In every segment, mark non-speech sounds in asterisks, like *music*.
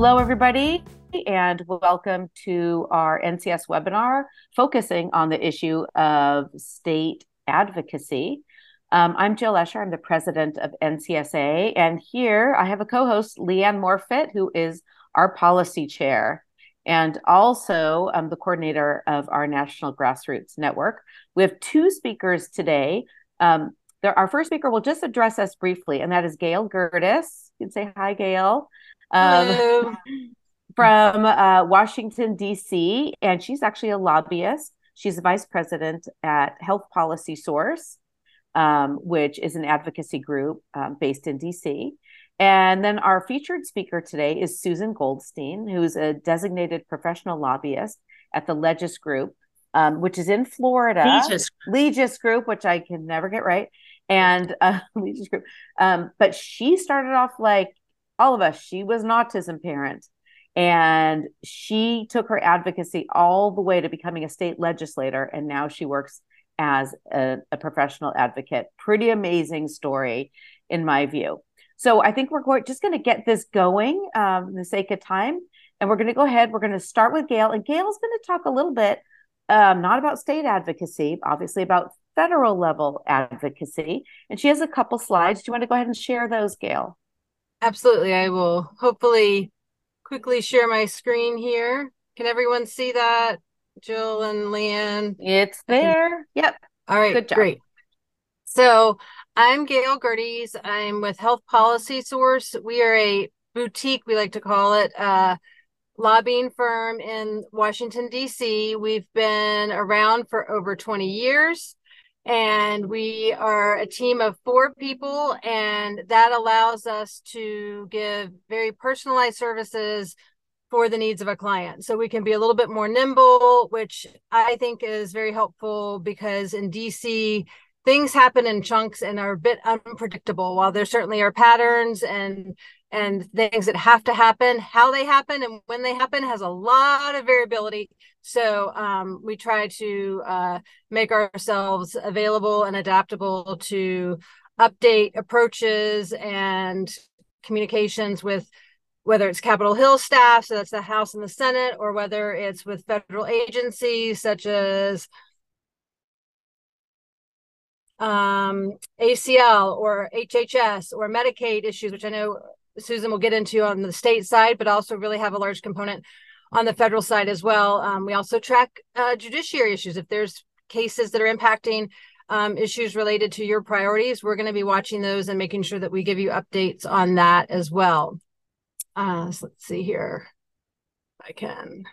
Hello, everybody, and welcome to our NCS webinar focusing on the issue of state advocacy. Um, I'm Jill Escher. I'm the president of NCSA, and here I have a co-host, Leanne Morphet, who is our policy chair and also um, the coordinator of our National Grassroots Network. We have two speakers today. Um, there, our first speaker will just address us briefly, and that is Gayle Gerdes. You can say hi, Gayle. Um, *laughs* from uh, Washington, D.C., and she's actually a lobbyist. She's a vice president at Health Policy Source, um, which is an advocacy group um, based in D.C. And then our featured speaker today is Susan Goldstein, who's a designated professional lobbyist at the Legis Group, um, which is in Florida. Legis. Legis Group, which I can never get right. And uh, *laughs* Legis Group. Um, but she started off like all of us. She was an autism parent. And she took her advocacy all the way to becoming a state legislator. And now she works as a, a professional advocate. Pretty amazing story, in my view. So I think we're going, just going to get this going um, the sake of time. And we're going to go ahead. We're going to start with Gayle. And Gayle's going to talk a little bit, um, not about state advocacy, obviously about federal level advocacy. And she has a couple slides. Do you want to go ahead and share those, Gayle? Absolutely. I will hopefully quickly share my screen here. Can everyone see that? Jill and Leanne? It's there. Yep. All right. Good job. Great. So I'm Gayle Gerdes. I'm with Health Policy Source. We are a boutique, we like to call it, uh, lobbying firm in Washington, D.C. We've been around for over 20 years and we are a team of four people and that allows us to give very personalized services for the needs of a client. So we can be a little bit more nimble which i think is very helpful because in dc things happen in chunks and are a bit unpredictable. While there certainly are patterns and and things that have to happen how they happen and when they happen has a lot of variability so um, we try to uh, make ourselves available and adaptable to update approaches and communications with whether it's capitol hill staff so that's the house and the senate or whether it's with federal agencies such as um, acl or hhs or medicaid issues which i know Susan will get into on the state side, but also really have a large component on the federal side as well. Um, we also track uh, judiciary issues. If there's cases that are impacting um, issues related to your priorities, we're going to be watching those and making sure that we give you updates on that as well. Uh, so let's see here. I can.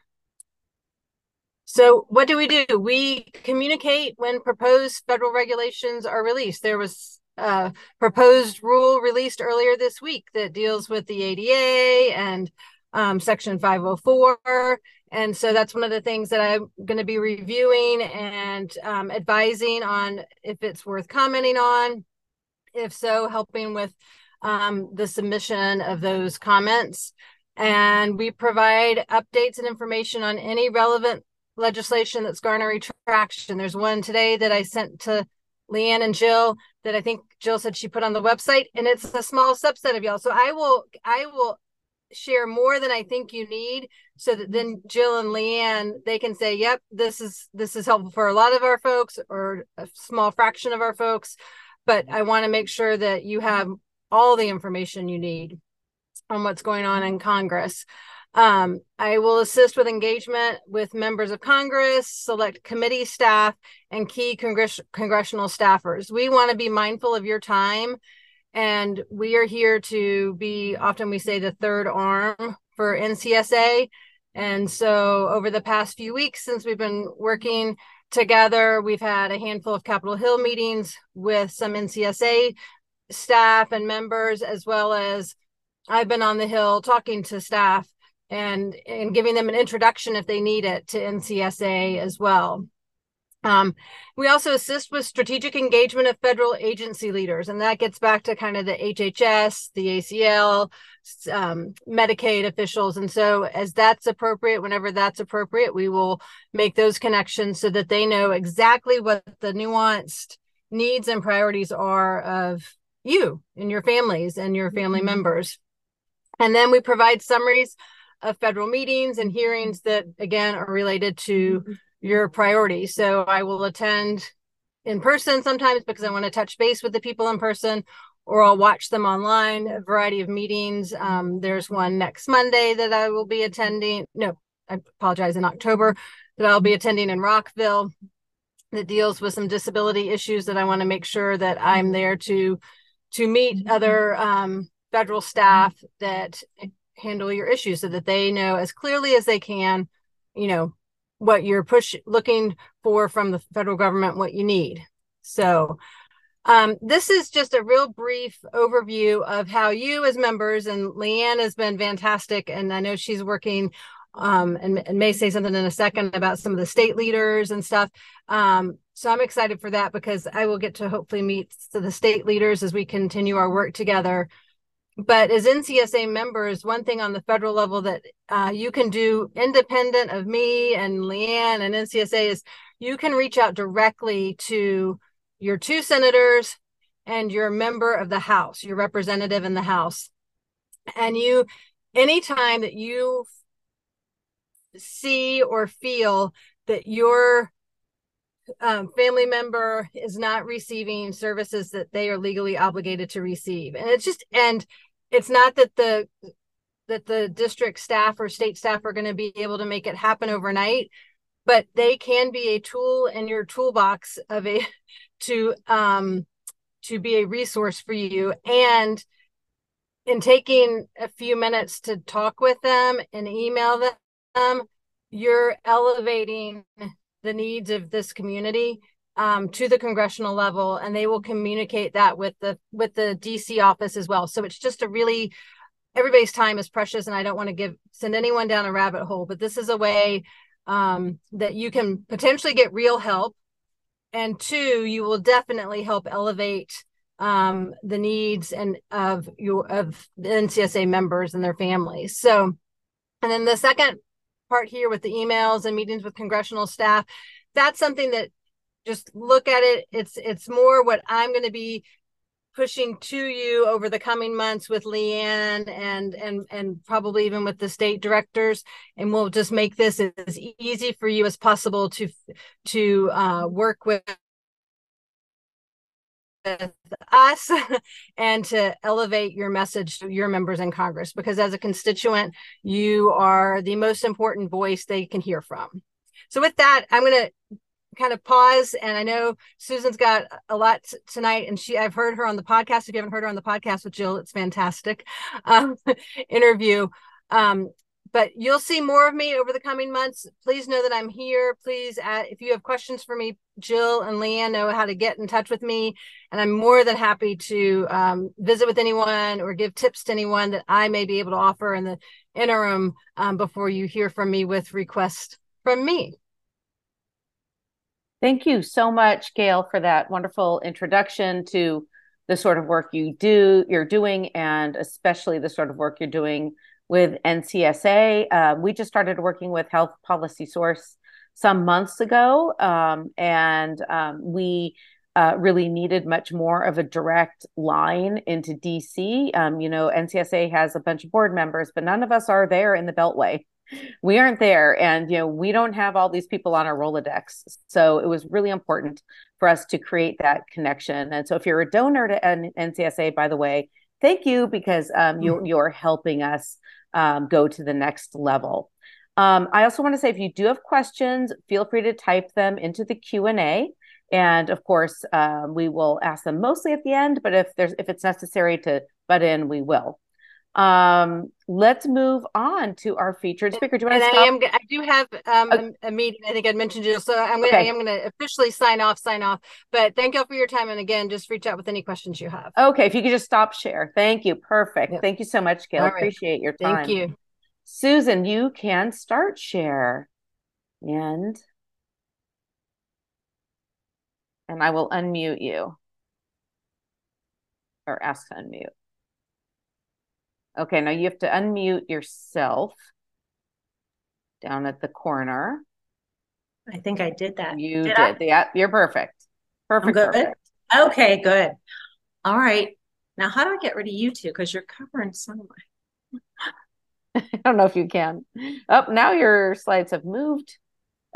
So, what do we do? We communicate when proposed federal regulations are released. There was a proposed rule released earlier this week that deals with the ADA and um, Section 504. And so that's one of the things that I'm going to be reviewing and um, advising on if it's worth commenting on. If so, helping with um, the submission of those comments. And we provide updates and information on any relevant legislation that's garnering traction. There's one today that I sent to Leanne and Jill that I think Jill said she put on the website, and it's a small subset of y'all. So I will I will share more than I think you need, so that then Jill and Leanne they can say, "Yep, this is this is helpful for a lot of our folks, or a small fraction of our folks." But I want to make sure that you have all the information you need on what's going on in Congress. Um, I will assist with engagement with members of Congress, select committee staff, and key congress- congressional staffers. We want to be mindful of your time, and we are here to be often we say the third arm for NCSA. And so, over the past few weeks, since we've been working together, we've had a handful of Capitol Hill meetings with some NCSA staff and members, as well as I've been on the Hill talking to staff and and giving them an introduction if they need it to NCSA as well. Um, we also assist with strategic engagement of federal agency leaders, and that gets back to kind of the HHS, the ACL, um, Medicaid officials. And so, as that's appropriate, whenever that's appropriate, we will make those connections so that they know exactly what the nuanced needs and priorities are of you and your families and your family mm-hmm. members. And then we provide summaries of federal meetings and hearings that, again, are related to your priorities. So I will attend in person sometimes because I want to touch base with the people in person, or I'll watch them online, a variety of meetings. Um, there's one next Monday that I will be attending. No, I apologize, in October that I'll be attending in Rockville that deals with some disability issues that I want to make sure that I'm there to to meet other um, federal staff that handle your issues so that they know as clearly as they can, you know, what you're push looking for from the federal government, what you need. So um, this is just a real brief overview of how you as members and Leanne has been fantastic. And I know she's working um, and, and, may say something in a second about some of the state leaders and stuff. Um, so I'm excited for that because I will get to hopefully meet the state leaders as we continue our work together. But as NCSA members, one thing on the federal level that uh, you can do independent of me and Leanne and NCSA is you can reach out directly to your two senators and your member of the House, your representative in the House. And you, anytime that you see or feel that your um, family member is not receiving services that they are legally obligated to receive and it's just and it's not that the that the district staff or state staff are going to be able to make it happen overnight but they can be a tool in your toolbox of a *laughs* to um to be a resource for you. And in taking a few minutes to talk with them and email them you're elevating the needs of this community um, to the congressional level, and they will communicate that with the with the DC office as well. So it's just a really everybody's time is precious, and I don't want to give send anyone down a rabbit hole, but this is a way um, that you can potentially get real help, and two, you will definitely help elevate um, the needs and of your of the NCSA members and their families. So, and then the second part here with the emails and meetings with congressional staff that's something that just look at it. It's it's more what i'm going to be pushing to you over the coming months with leanne and and and probably even with the state directors. And we'll just make this as easy for you as possible to to uh, work with with us *laughs* and to elevate your message to your members in Congress. Because as a constituent, you are the most important voice they can hear from. So with that, I'm going to kind of pause and I know Susan's got a lot tonight and she I've heard her on the podcast. If you haven't heard her on the podcast with Jill, it's fantastic *laughs* um, interview. Um, but you'll see more of me over the coming months. Please know that I'm here. Please, uh, if you have questions for me, Jill and Leanne know how to get in touch with me. And I'm more than happy to um, visit with anyone or give tips to anyone that I may be able to offer in the interim um, before you hear from me with requests from me. Thank you so much, Gayle, for that wonderful introduction to the sort of work you do, you're doing, and especially the sort of work you're doing with NCSA. Uh, we just started working with Health Policy Source some months ago, um, and um, we uh, really needed much more of a direct line into DC. Um, you know, NCSA has a bunch of board members, but none of us are there in the Beltway. We aren't there, and you know, we don't have all these people on our Rolodex. So it was really important for us to create that connection. And so, if you're a donor to NCSA, by the way, thank you because um, you, mm-hmm. you're helping us um, go to the next level. Um, I also want to say if you do have questions, feel free to type them into the Q and A, and of course um, we will ask them mostly at the end. But if there's if it's necessary to butt in, we will. Um, let's move on to our featured speaker. Do you want and to I am I do have um, okay. a, a, meeting. I think I mentioned you, so I'm gonna okay. I am gonna officially sign off. Sign off. But thank you all for your time, and again, just reach out with any questions you have. Okay, if you could just stop share. Thank you. Perfect. Yep. Thank you so much, Gayle. Right. Appreciate your time. Thank you, Susan. You can start share, and and I will unmute you or ask to unmute. Okay, now you have to unmute yourself down at the corner. I think I did that. You did. did. Yeah, you're perfect. Perfect. good. Perfect. Okay, good. All right. Now, how do I get rid of you two? Because you're covering of. *laughs* I don't know if you can. Up oh, now your slides have moved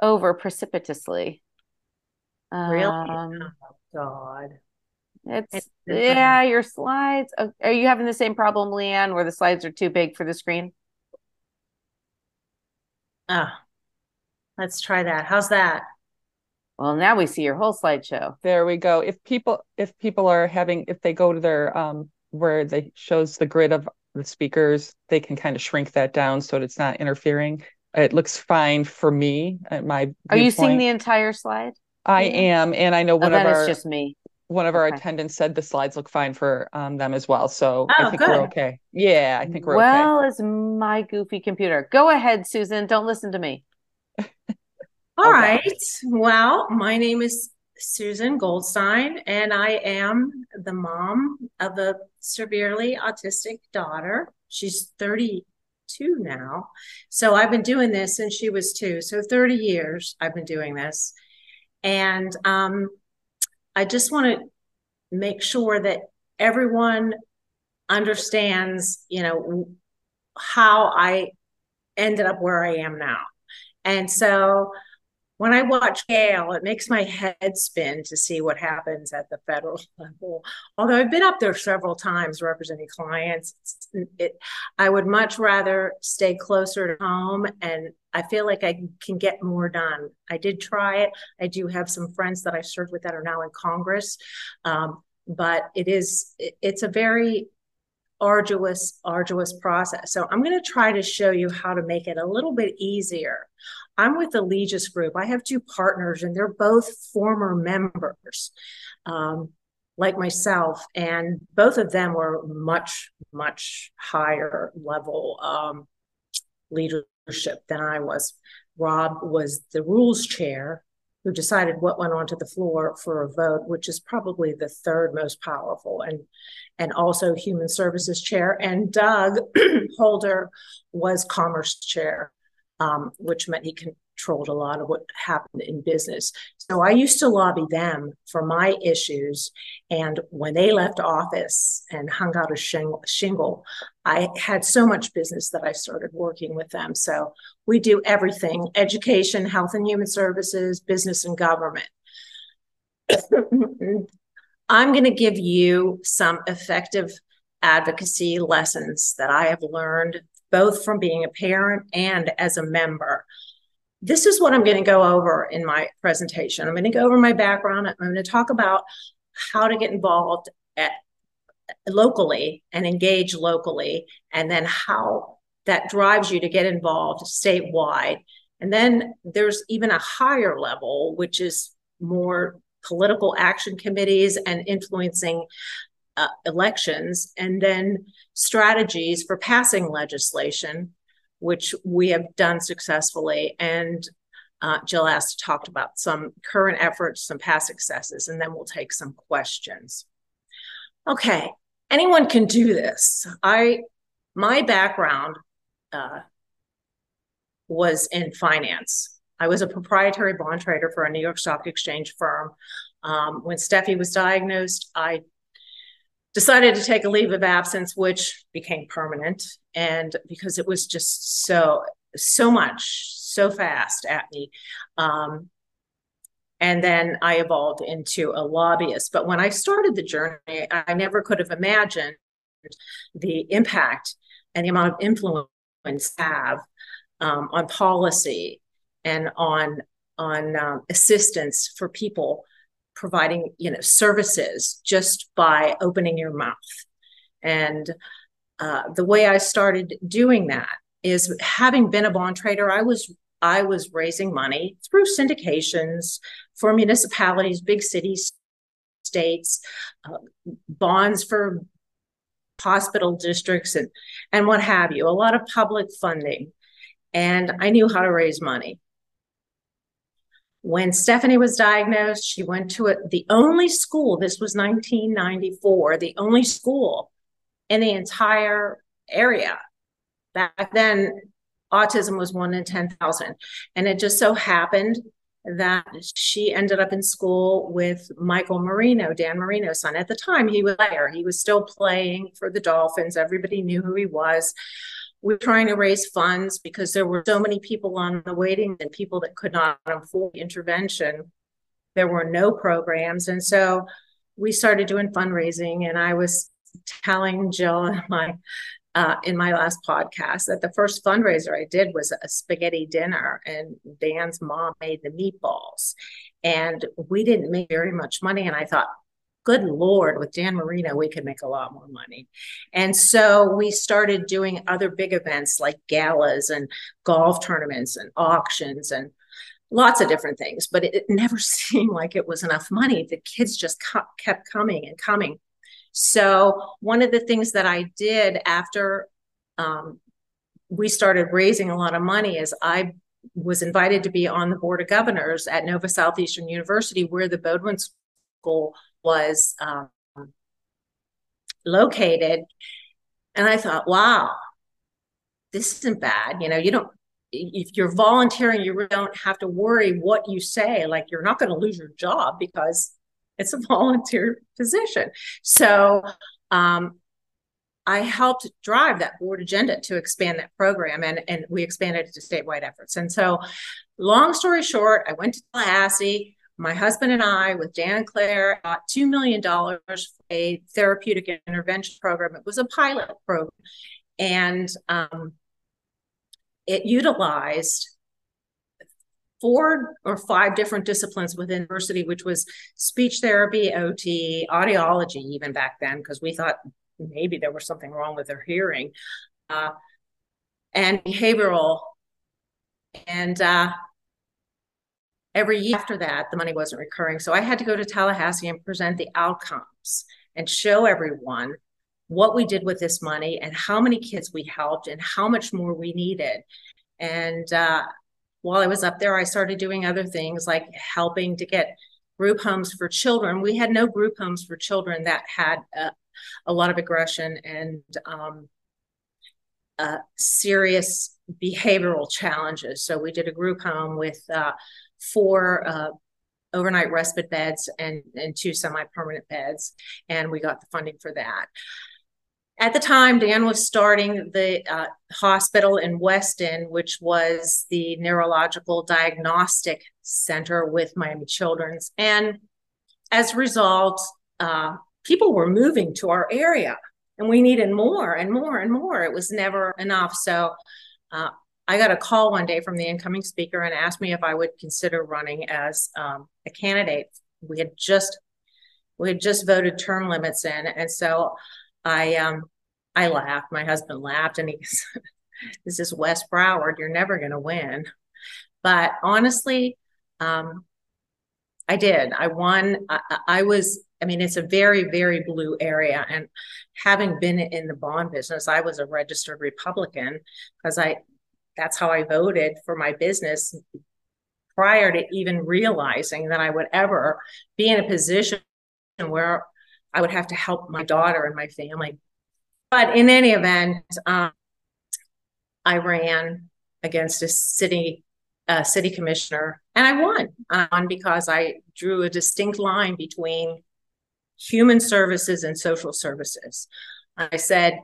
over precipitously. Really? Um, oh God. It's, it's yeah, your slides. Are you having the same problem, Leanne, where the slides are too big for the screen? Ah, let's try that. How's that? Well, now we see your whole slideshow. There we go. If people if people are having if they go to their um where they shows the grid of the speakers, they can kind of shrink that down so that it's not interfering. It looks fine for me at my Are you seeing the entire slide? I yeah. am, and I know one oh, of our just me. One of our okay. attendants said the slides look fine for um, them as well. So oh, I think good. we're okay. Yeah, I think we're well okay. Well, as my goofy computer. Go ahead, Susan. Don't listen to me. *laughs* All okay. right. Well, my name is Susan Goldstein, and I am the mom of a severely autistic daughter. She's 32 now. So I've been doing this since she was two. So 30 years I've been doing this. And um, I just want to make sure that everyone understands, you know, how I ended up where I am now. And so when I watch Gayle, it makes my head spin to see what happens at the federal *laughs* level. Although I've been up there several times representing clients, it, I would much rather stay closer to home, and I feel like I can get more done. I did try it. I do have some friends that I served with that are now in Congress, um, but it is it, it's a very arduous arduous process so i'm going to try to show you how to make it a little bit easier I'm with the Legis Group. I have two partners, and they're both former members, um, like myself, and both of them were much, much higher level um, leadership than I was. Rob was the rules chair who decided what went onto the floor for a vote, which is probably the third most powerful, and and also human services chair. And Doug *clears throat* Holder was commerce chair um, which meant he controlled a lot of what happened in business. So I used to lobby them for my issues. And when they left office and hung out a shingle, I had so much business that I started working with them. So we do everything education, health and human services, business and government. *coughs* I'm going to give you some effective advocacy lessons that I have learned both from being a parent and as a member. This is what I'm going to go over in my presentation. I'm going to go over my background. I'm going to talk about how to get involved at locally and engage locally, and then how that drives you to get involved statewide. And then there's even a higher level, which is more political action committees and influencing uh, elections, and then strategies for passing legislation, which we have done successfully. And uh, Jill asked talked about some current efforts, some past successes, and then we'll take some questions. Okay, anyone can do this. I my background uh, was in finance. I was a proprietary bond trader for a New York Stock Exchange firm. Um, when Steffi was diagnosed, I decided to take a leave of absence, which became permanent. And because it was just so, so much, so fast at me. Um, and then I evolved into a lobbyist. But when I started the journey, I never could have imagined the impact and the amount of influence have um, on policy and on on um, assistance for people providing you know services just by opening your mouth. And uh, the way i started doing that is having been a bond trader i was i was raising money through syndications for municipalities big cities states uh, bonds for hospital districts and and what have you a lot of public funding. And i knew how to raise money when Stephanie was diagnosed, she went to a, the only school, this was 1994, the only school in the entire area. Back then, autism was one in 10,000. And it just so happened that she ended up in school with Michael Marino, Dan Marino's son. At the time, he was there. He was still playing for the Dolphins. Everybody knew who he was. We're trying to raise funds because there were so many people on the waiting and people that could not afford intervention. There were no programs. And so we started doing fundraising. And I was telling Jill in my, uh, in my last podcast that the first fundraiser I did was a spaghetti dinner, and Dan's mom made the meatballs. And we didn't make very much money. And I thought, good Lord, with Dan Marino, we could make a lot more money. And so we started doing other big events like galas and golf tournaments and auctions and lots of different things. But it, it never *laughs* seemed like it was enough money. The kids just kept coming and coming. So one of the things that I did after um, we started raising a lot of money is I was invited to be on the board of governors at Nova Southeastern University, where the Baudhuin School was um, located. And I thought, wow, this isn't bad. You know, you don't, if you're volunteering, you don't have to worry what you say. Like, you're not going to lose your job because it's a *laughs* volunteer position. So, um, I helped drive that board agenda to expand that program, and, and we expanded it to statewide efforts. And so, long story short, I went to Tallahassee my husband and I, with Dan Claire, got $2 million for a therapeutic intervention program. It was a pilot program. And um, it utilized four or five different disciplines within university, which was speech therapy, OT, audiology, even back then, because we thought maybe there was something wrong with their hearing, uh, and behavioral. And uh, every year after that, the money wasn't recurring. So I had to go to Tallahassee and present the outcomes and show everyone what we did with this money and how many kids we helped and how much more we needed. And uh, while I was up there, I started doing other things like helping to get group homes for children. We had no group homes for children that had uh, a lot of aggression and um, uh, serious behavioral challenges. So we did a group home with uh, four uh, overnight respite beds and, and two semi-permanent beds and we got the funding for that. At the time dan was starting the uh, hospital in weston which was the neurological diagnostic center with miami children's. And as a result uh, people were moving to our area and we needed more and more and more. It was never enough. So uh, I got a call one day from the incoming speaker and asked me if I would consider running as um, a candidate. We had just we had just voted term limits in, and so I um, I laughed. My husband laughed, and he *laughs* said, "This is West Broward. You're never going to win." But honestly, um, I did. I won. I, I was I mean, it's a very, very blue area. And having been in the bond business, I was a registered Republican because I that's how I voted for my business prior to even realizing that I would ever be in a position where I would have to help my daughter and my family. But in any event, um, I ran against a city city commissioner and I won. I won because I drew a distinct line between human services and social services. I said,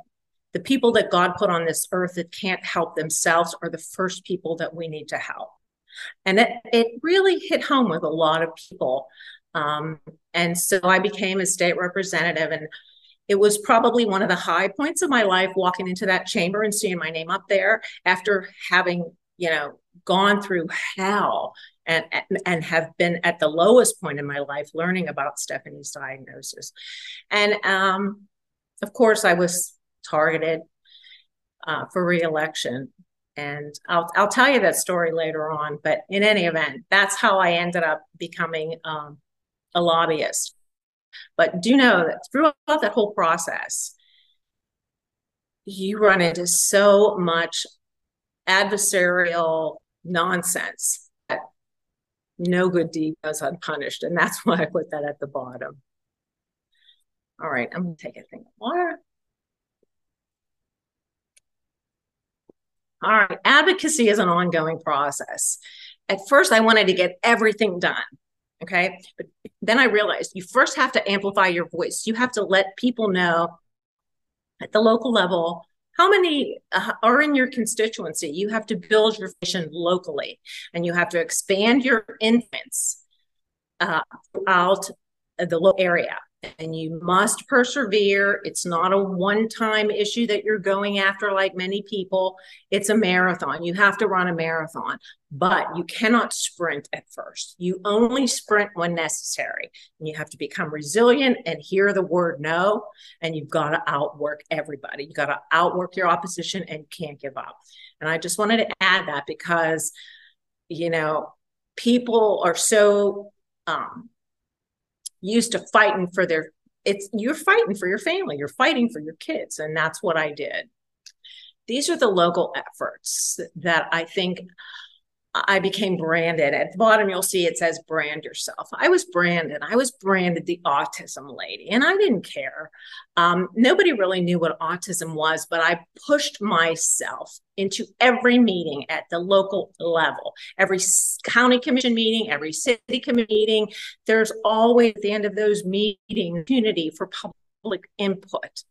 the people that God put on this earth that can't help themselves are the first people that we need to help. And it, it really hit home with a lot of people. Um, and so I became a state representative. And it was probably one of the high points of my life walking into that chamber and seeing my name up there after having, you know, gone through hell and, and have been at the lowest point in my life learning about Stephanie's diagnosis. And um, of course, I was targeted uh, for reelection. And I'll, I'll tell you that story later on. But in any event, that's how I ended up becoming um, a lobbyist. But do know that throughout that whole process, you run into so much adversarial nonsense that no good deed goes unpunished. And that's *laughs* why I put that at the bottom. All right, I'm going to take a thing of water. All right, advocacy is an ongoing process. At first, I wanted to get everything done. Okay. But then I realized you first have to amplify your voice. You have to let people know at the local level how many uh, are in your constituency? You have to build your vision locally and you have to expand your influence uh, throughout the local area and you must persevere. It's not a one time issue that you're going after like many people. It's a marathon. You have to run a marathon, but you cannot sprint at first. You only sprint when necessary. And you have to become resilient and hear the word no. And you've got to outwork everybody. You've got to outwork your opposition and can't give up. And I just wanted to add that because, you know, people are so um, used to fighting for their it's you're fighting for your family you're fighting for your kids and that's what i did. These are the local efforts that i think I became branded. At the bottom, you'll see it says brand yourself. I was branded. I was branded the autism lady, and I didn't care. Um, nobody really knew what autism was, but I pushed myself into every meeting at the local level, every county commission meeting, every city committee meeting. There's always at the end of those meetings, unity for public input.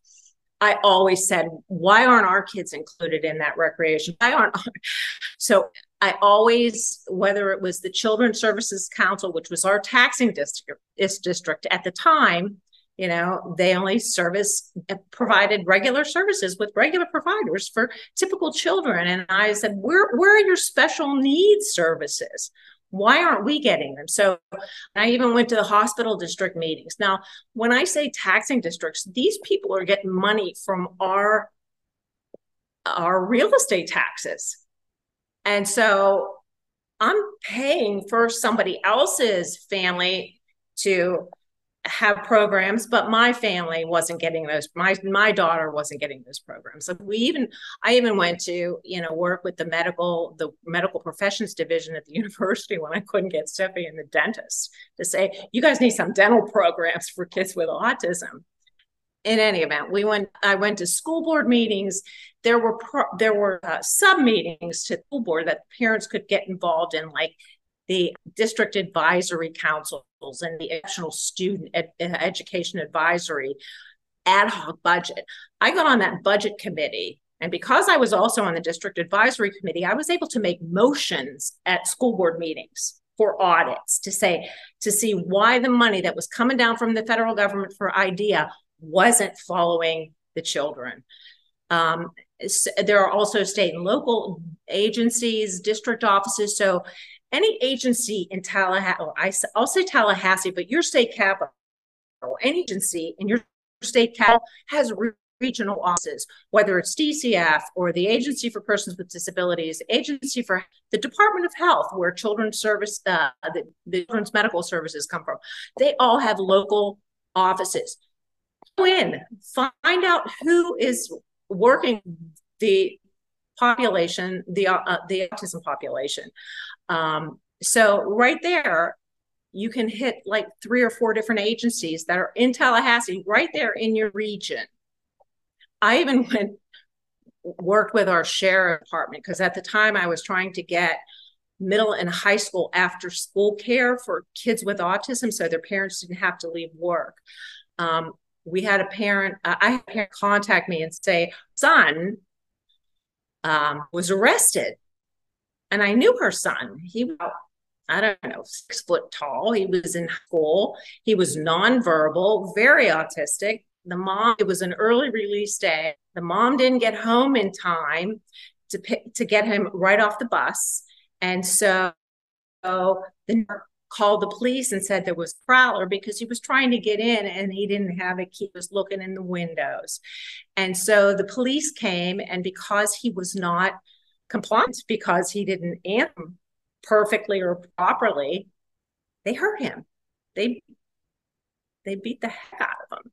I always said, why aren't our kids included in that recreation? Why aren't *laughs* so I always, whether it was the Children's Services Council, which was our taxing district, district at the time, you know, they only service uh, provided regular services with regular providers for typical children. And I said, where, where are your special needs services? Why aren't we getting them? So I even went to the hospital district meetings. Now, when I say taxing districts, these people are getting money from our our real estate taxes and so I'm paying for somebody else's family to have programs, but my family wasn't getting those. My my daughter wasn't getting those programs. So we even I even went to you know work with the medical the medical professions division at the *laughs* university when I couldn't get Steffi and the dentist to say you guys need some dental programs for kids with autism in any event, we went. I went to school board meetings. There were pro, there were uh, sub meetings to school board that parents could get involved in, like the district advisory councils and the national student ed, uh, education advisory ad hoc budget. I got on that budget committee. And because I was also on the district advisory committee, I was able to make motions at school board meetings for audits to say to see why the money that was coming down from the federal government for IDEA wasn't following the children. Um, there are also state and local agencies, district offices. So any agency in Tallahassee, oh, I, I'll say Tallahassee, but your state capital, any agency in your state capital has regional offices, whether it's DCF or the Agency for Persons with Disabilities, Agency for the Department of Health, where children's service, uh, the, the children's medical services come from. They all have local offices Go in, find out who is working the population, the uh, the autism population. Um, so right there, you can hit like three or four different agencies that are in Tallahassee, right there in your region. I even *laughs* went worked with our sheriff department because at the time I was trying to get middle and high school after school care for kids with autism so their parents didn't have to leave work. Um, we had a parent, uh, I had a parent contact me and say, son um, was arrested. And I knew her son. He was, I don't know, six foot tall. He was in school. He was nonverbal, very autistic. The mom, it was an early release day. The mom didn't get home in time to pick, to get him right off the bus. And so, the called the police and said there was a prowler because he was trying to get in and he didn't have a key. He was looking in the windows. And so the police came, and because he was not compliant, because he didn't answer perfectly or properly, they hurt him. They they beat the heck out of him.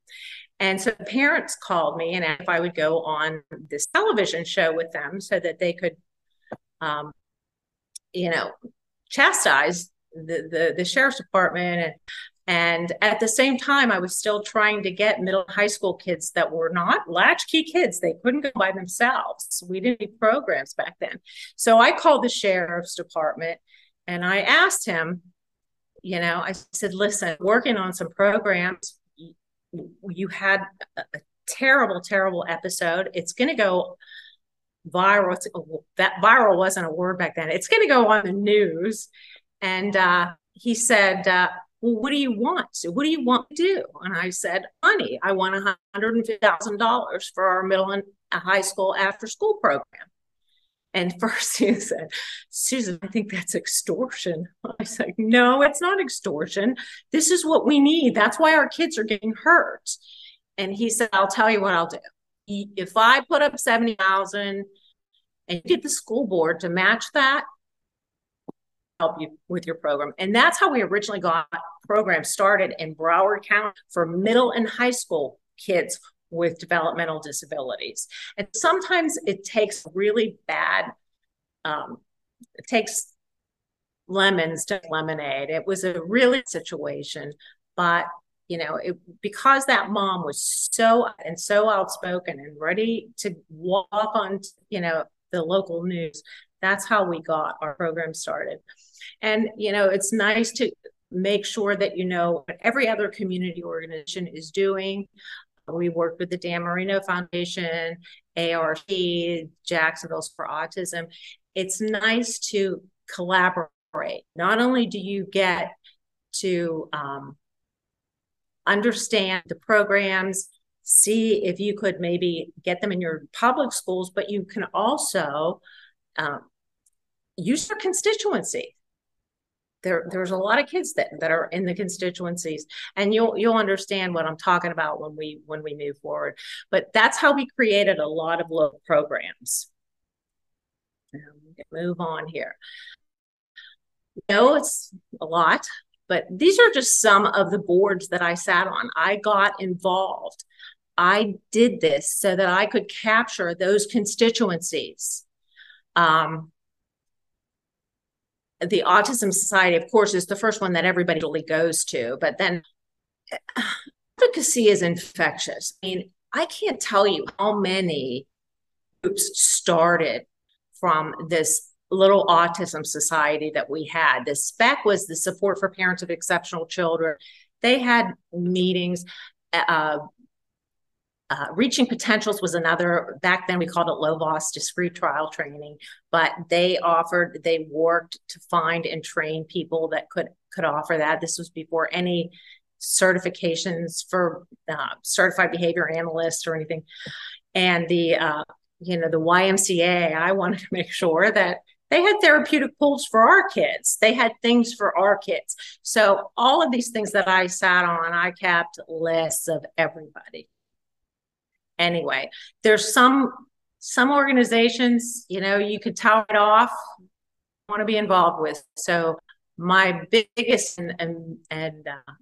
And so the parents called me and asked if I would go on this television show with them so that they could, um, you know, chastise the, the, the sheriff's department and and at the same time, I was still trying to get middle high school kids that were not latchkey kids. They couldn't go by themselves. We didn't need programs back then. So I called the sheriff's department and I asked him, you know, I said, listen, working on some programs, you had a terrible, terrible episode. It's going to go viral. Oh, that viral wasn't a word back then. It's going to go on the news. And uh, he said, uh, well, what do you want? What do you want to do? And I said, money. I want $150,000 for our middle and high school after school program. And *laughs* first he said, Susan, I think that's extortion. *laughs* I said, no, it's not extortion. This is what we need. That's why our kids are getting hurt. And he said, I'll tell you what I'll do. If I put up 70,000 and get the school board to match that, help you with your program. And that's how we originally got programs started in Broward County for middle and high school kids with developmental disabilities. And sometimes it takes really bad, um, it takes lemons to lemonade. It was a really situation, but you know, it, because that mom was so and so outspoken and ready to walk on, you know, the local news. That's how we got our program started. And you know, it's nice to make sure that you know what every other community organization is doing. We work with the Dan Marino Foundation, ARC, Jacksonville's for Autism. It's nice to collaborate. Not only do you get to um, understand the programs, see if you could maybe get them in your public schools, but you can also um, use your constituency. There there's a lot of kids that, that are in the constituencies and you'll you'll understand what i'm talking about when we when we move forward. But that's how we created a lot of local programs. Move on here. No it's a lot but these are just some of the boards that i sat on. I got involved. I did this so that i could capture those constituencies. Um, the Autism Society, of course, is the first one that everybody really goes to, but then *sighs* advocacy is infectious. I mean, I can't tell you how many groups started from this little autism society that we had. The SPEC was the support for parents of exceptional children. They had meetings. Uh, uh, reaching potentials was another back then we called it Lovaas discrete trial training but they offered they worked to find and train people that could could offer that. This was before any certifications for uh, certified behavior analysts or anything. And the uh, you know the ymca i wanted to make sure that they had therapeutic pools for our kids. They had things for our kids. So all of these things that i sat on i kept lists of everybody anyway. There's some some organizations, you know, you could tout it off, want to be involved with. So my biggest and and, and uh,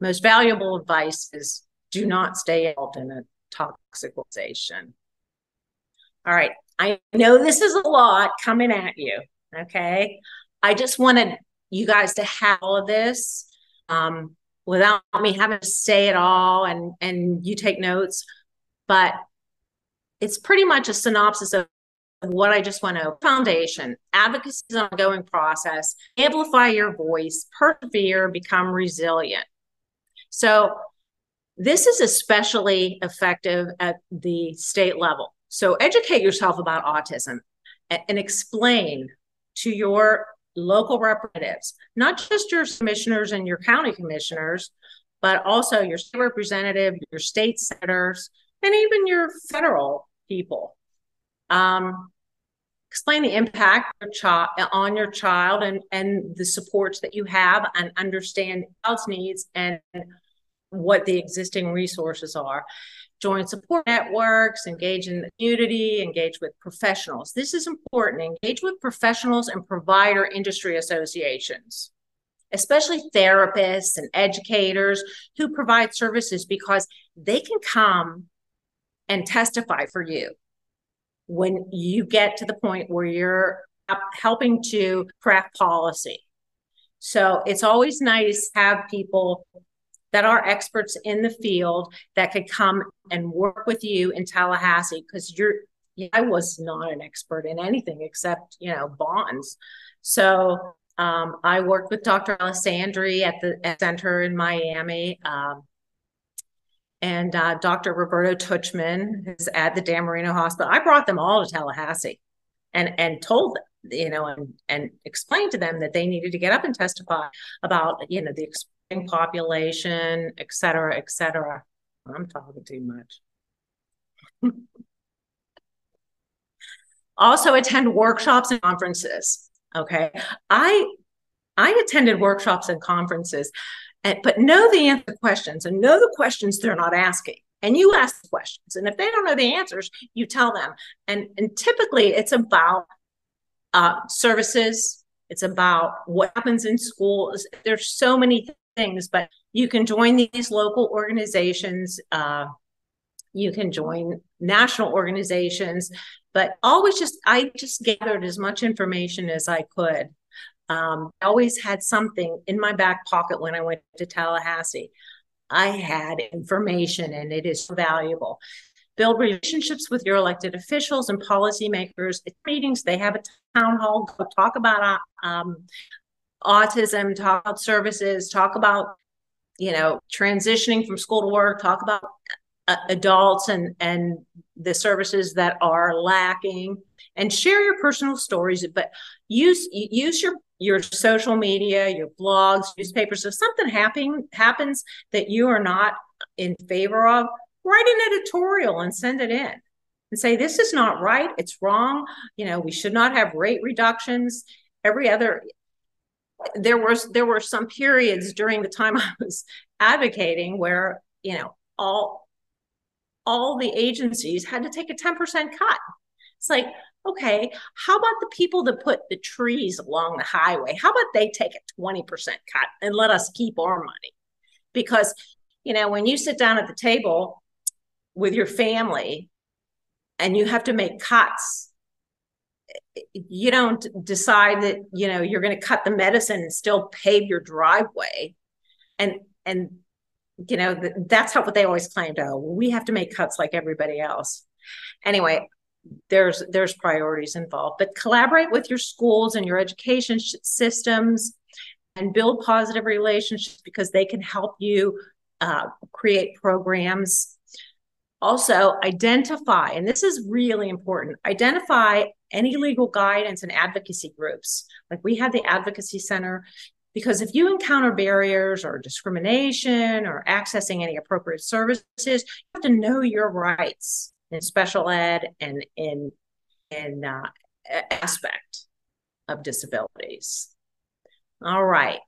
most valuable advice is do not stay involved in a toxic organization. All right. I know this is a lot coming at you. Okay. I just wanted you guys to have all of this um, without me having to say it all and and you take notes but it's pretty much a synopsis of what I just went over. Foundation, advocacy is an ongoing process. Amplify your voice, persevere, become resilient. So this is especially effective at the state level. So educate yourself about autism and, and explain to your local representatives, not just your commissioners and your county commissioners, but also your state representative, your state senators, and even your federal people. Um, explain the impact your on your child and, and the supports that you have and understand child's needs and what the existing resources are. Join support networks, engage in the community, engage with professionals. This is important. Engage with professionals and provider industry associations especially therapists and educators who provide services because they can come and testify for you when you get to the point where you're helping to craft policy. So it's always nice to have people that are experts in the field that could come and work with you in Tallahassee because you're I was not an expert in anything except you know bonds. So um, I worked with Dr. Alessandri at the at center in Miami. Um, and uh, Dr. Roberto Tuchman is at the Dan Marino Hospital. I brought them all to Tallahassee and and told them, you know, and and explained to them that they needed to get up and testify about, you know, the exploding population, et cetera, et cetera. I'm talking too much. *laughs* also attend workshops and conferences. Okay. I I attended workshops and conferences, and, but know the answer questions and know the questions they're not asking. And you ask the questions. And if they don't know the answers, you tell them. And, and typically it's about uh, services, it's about what happens in schools. There's so many things, but you can join these local organizations. Uh, you can join national organizations, but always just, I just gathered as much information as I could um, I always had something in my back pocket when I went to Tallahassee. I had information and it is valuable. Build relationships with your elected officials and policymakers. At meetings, they have a town hall. Go talk about um, autism, talk about services, talk about you know transitioning from school to work. Talk about uh, adults and and the services that are lacking, and share your personal stories. But use use your your social media, your blogs, newspapers. If something happen, happens that you are not in favor of, write an editorial and send it in and say, this is not right. It's wrong. You know, we should not have rate reductions. Every other, there was there were some periods during the time *laughs* I was advocating where, you know, all all the agencies had to take a 10% cut. It's like, okay, how about the people that put the trees along the highway? How about they take a 20% cut and let us keep our money? Because, you know, when you sit down at the table with your family and you have to make cuts, you don't decide that, you know, you're going to cut the medicine and still pave your driveway. And, and, you know, that's how what they always claimed. Oh, we have to make cuts like everybody else. Anyway, there's there's priorities involved but collaborate with your schools and your education systems and build positive relationships because they can help you uh, create programs. Also identify and this is really important identify any legal guidance and advocacy groups. Like we have the advocacy center because if you encounter barriers or discrimination or accessing any appropriate services you have to know your rights in special ed and in in uh, aspect of disabilities. All right,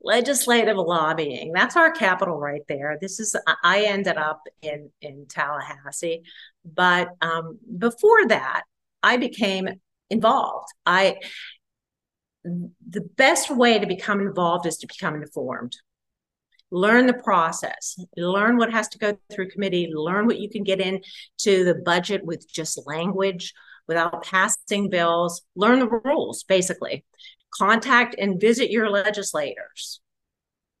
legislative lobbying. That's our capital right there. This is I ended up in in Tallahassee, but um, before that, I became involved. I the best way to become involved is to become informed learn the process. Learn what has to go through committee. Learn what you can get into the budget with just language without passing bills. Learn the rules basically. Contact and visit your legislators.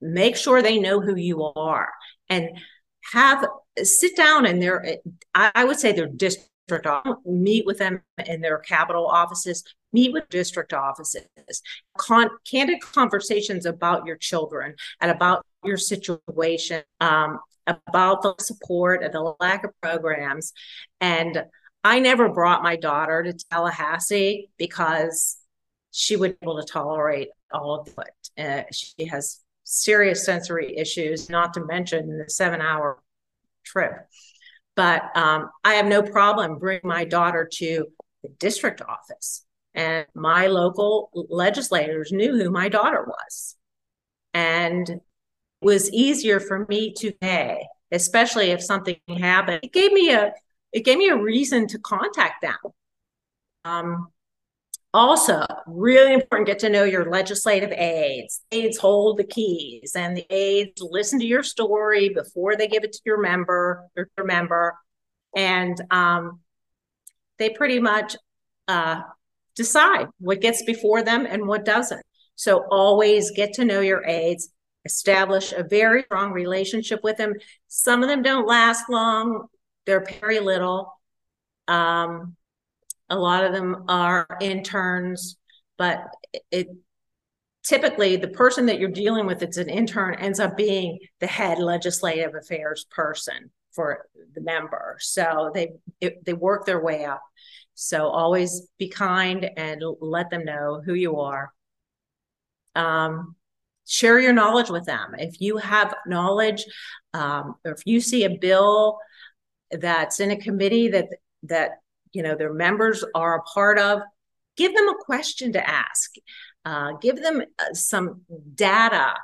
Make sure they know who you are and have sit down in their i would say their district meet with them in their capital offices meet with district offices. Con- candid conversations about your children and about your situation, um, about the support and the lack of programs. And I never brought my daughter to Tallahassee because she would be able to tolerate all of it. Uh, she has serious sensory issues, not to mention the seven hour trip. But um, I have no problem bringing my daughter to the district office. And my local legislators knew who my daughter was. And was easier for me to pay, especially if something happened. It gave me a it gave me a reason to contact them. Um, also, really important get to know your legislative aides. Aides hold the keys, and the aides listen to your story before they give it to your member or your member, and um, they pretty much uh, decide what gets before them and what doesn't. So always get to know your aides establish a very strong relationship with them. Some of them don't last long, they're very little. Um, a lot of them are interns, but it typically the person that you're dealing with it's an intern ends up being the head legislative affairs person for the member. So they it, they work their way up. So always be kind and let them know who you are. Um, share your knowledge with them. If you have knowledge, um, or if you see a bill that's in a committee that that you know their members are a part of, give them a question to ask. Uh, give them uh, some data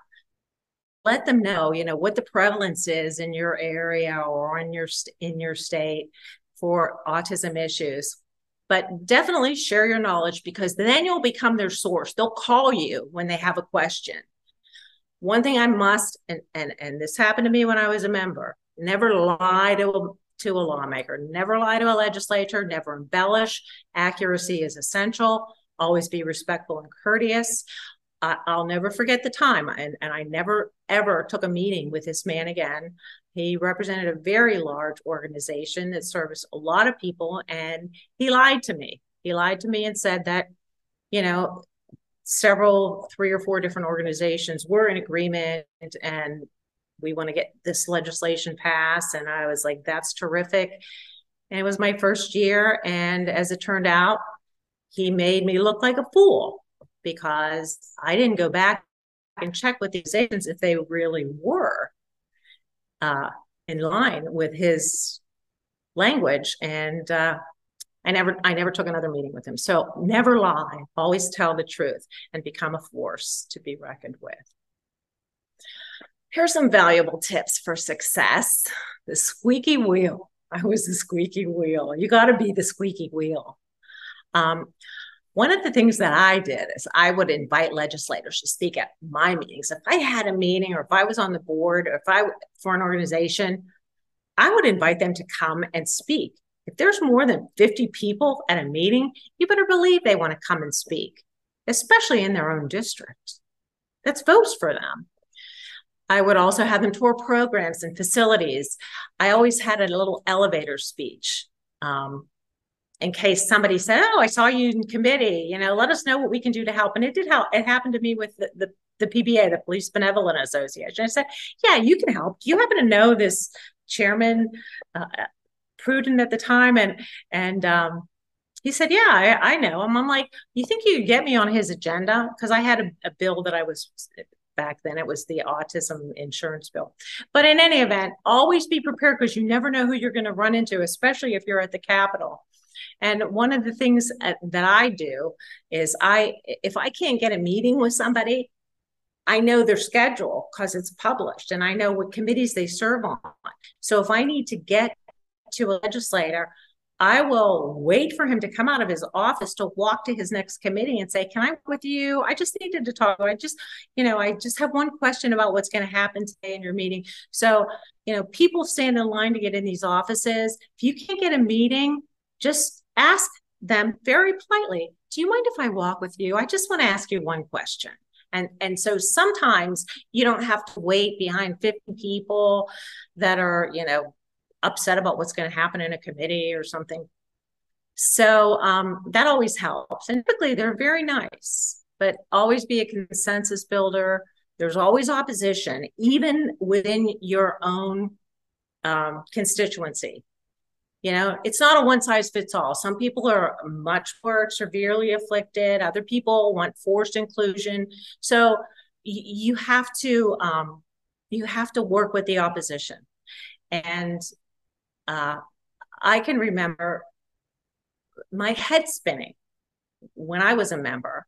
let them know you know what the prevalence is in your area or in your in your state for autism issues but definitely share your knowledge because then you'll become their source they'll call you when they have a question one thing i must and and, and this happened to me when i was a member never lie to a, to a lawmaker never lie to a legislator never embellish accuracy is essential always be respectful and courteous I, will never forget the time. And, and I never, ever took a meeting with this man again. He represented a very large organization that serviced a lot of people. And he lied to me. He lied to me and said that, you know, several, three or four different organizations were in agreement and we want to get this legislation passed. And I was like, that's terrific. And it was my first year. And as it turned out, he made me look like a fool because I didn't go back and check with these agents if they really were uh, in line with his language. And uh, I never, I never took another meeting with him. So never lie, always tell the truth, and become a force to be reckoned with. Here's some valuable tips for success. The squeaky wheel. I was the squeaky wheel. You got to be the squeaky wheel. Um, one of the things that I did is I would invite legislators to speak at my meetings. If I had a meeting or if I was on the board or if I for an organization, I would invite them to come and speak. If there's more than 50 people at a meeting, you better believe they want to come and speak, especially in their own district. That's votes for them. I would also have them tour programs and facilities. I always had a little elevator speech. Um, in case somebody said, "Oh, I saw you in committee," you know, let us know what we can do to help. And it did help. It happened to me with the, the, the PBA, the Police Benevolent Association. I said, "Yeah, you can help. Do you happen to know this chairman, uh, Pruden at the time?" And and um, he said, "Yeah, I, I know him." I'm like, "You think you get me on his agenda?" Because I had a, a bill that I was back then it was the autism insurance bill but in any event always be prepared because you never know who you're going to run into especially if you're at the capitol and one of the things uh, that I do is I, if I can't get a meeting with somebody, I know their schedule because it's published and I know what committees they serve on. So if I need to get to a legislator, I will wait for him to come out of his office to walk to his next committee and say, Can I with you? I just needed to talk. I just, you know, I just have one question about what's going to happen today in your meeting. So, you know, people stand in line to get in these offices. If you can't get a meeting, just ask them very politely, do you mind if I walk with you? I just want to ask you one question. And, and so sometimes you don't have to wait behind 50 people that are, you know, upset about what's going to happen in a committee or something. So um, that always helps. And typically they're very nice, but always be a consensus builder. There's always opposition, even within your own um, constituency. You know, it's not a one size fits all. Some people are much more severely afflicted. Other people want forced inclusion. So you have to um, you have to work with the opposition. And uh, I can remember my head spinning when I was a member.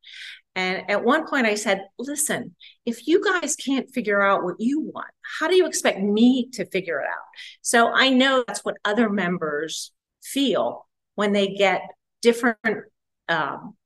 And at one point I said, listen, if you guys can't figure out what you want, how do you expect me to figure it out? So I know that's what other members feel when they get different um,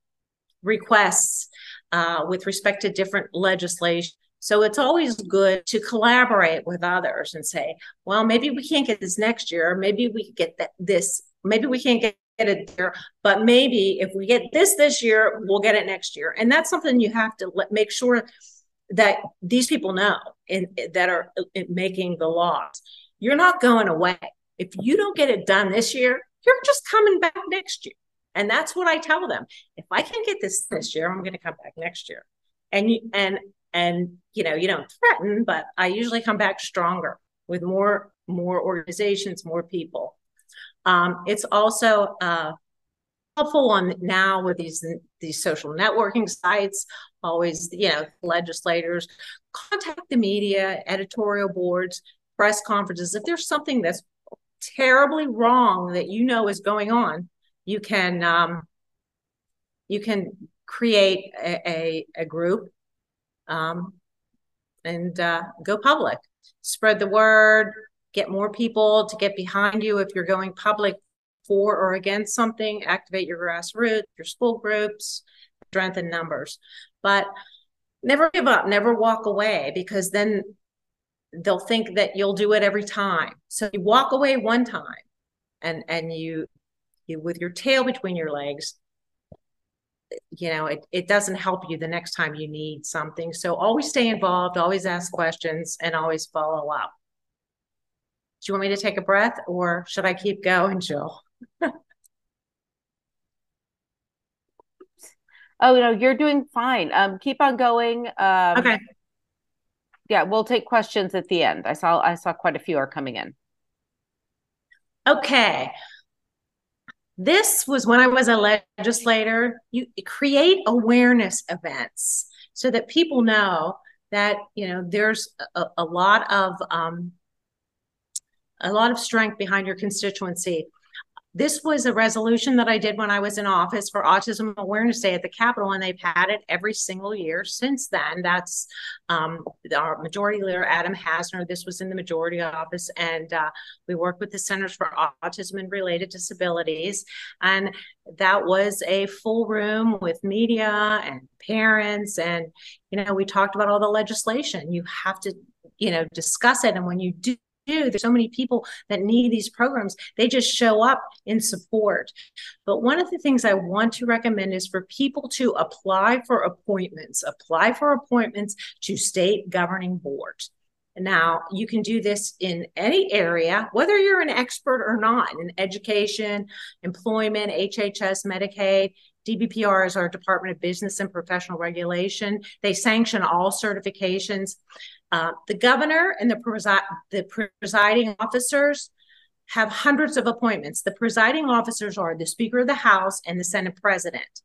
requests uh, with respect to different legislation. So it's always good to collaborate with others and say, well, maybe we can't get this next year. Maybe we get that this. Maybe we can't get it there, but maybe if we get this this year, we'll get it next year. And that's something you have to let, make sure that these people know in, that are uh, making the laws. You're not going away. If you don't get it done this year, you're just coming back next year. And that's what I tell them. If I can get this this year, I'm going to come back next year. And you, and and you know, you don't threaten, but I usually come back stronger with more more organizations, more people. Um, it's also uh, helpful on now with these these social networking sites. Always, you know, legislators contact the media, editorial boards, press conferences. If there's something that's terribly wrong that you know is going on, you can um, you can create a, a, a group um, and uh, go public. Spread the word, get more people to get behind you if you're going public for or against something, activate your grassroots, your school groups, strengthen numbers. But never give up, never walk away because then they'll think that you'll do it every time. So you walk away one time and and you you with your tail between your legs you know it, it doesn't help you the next time you need something. So always stay involved always ask questions and always follow up. Do you want me to take a breath or should i keep going jill? *laughs* Oh no you're doing fine. Um keep on going. Um okay. yeah we'll take questions at the end. I saw i saw quite a few are coming in. Okay this was when I was a legislator. You create awareness events so that people know that you know there's a, a lot of um, a lot of strength behind your constituency this was a resolution that I did when I was in office for Autism Awareness Day at the Capitol, and they've had it every single year since then. That's um, our majority leader, Adam Hasner. This was in the majority office, and uh, we worked with the Centers for Autism and Related Disabilities. And that was a full room with media and parents. And, you know, we talked about all the legislation. You have to, you know, discuss it. And when you do, do. There's so many people that need these programs. They just show up in support. But one of the things I want to recommend is for people to apply for appointments, apply for appointments to state governing boards. Now, you can do this in any area, whether you're an expert or not, in education, employment, HHS, Medicaid. DBPR is our Department of Business and Professional Regulation. They sanction all certifications. Uh, the governor and the, presi- the presiding officers have hundreds of appointments. The presiding officers are the Speaker of the House and the Senate President.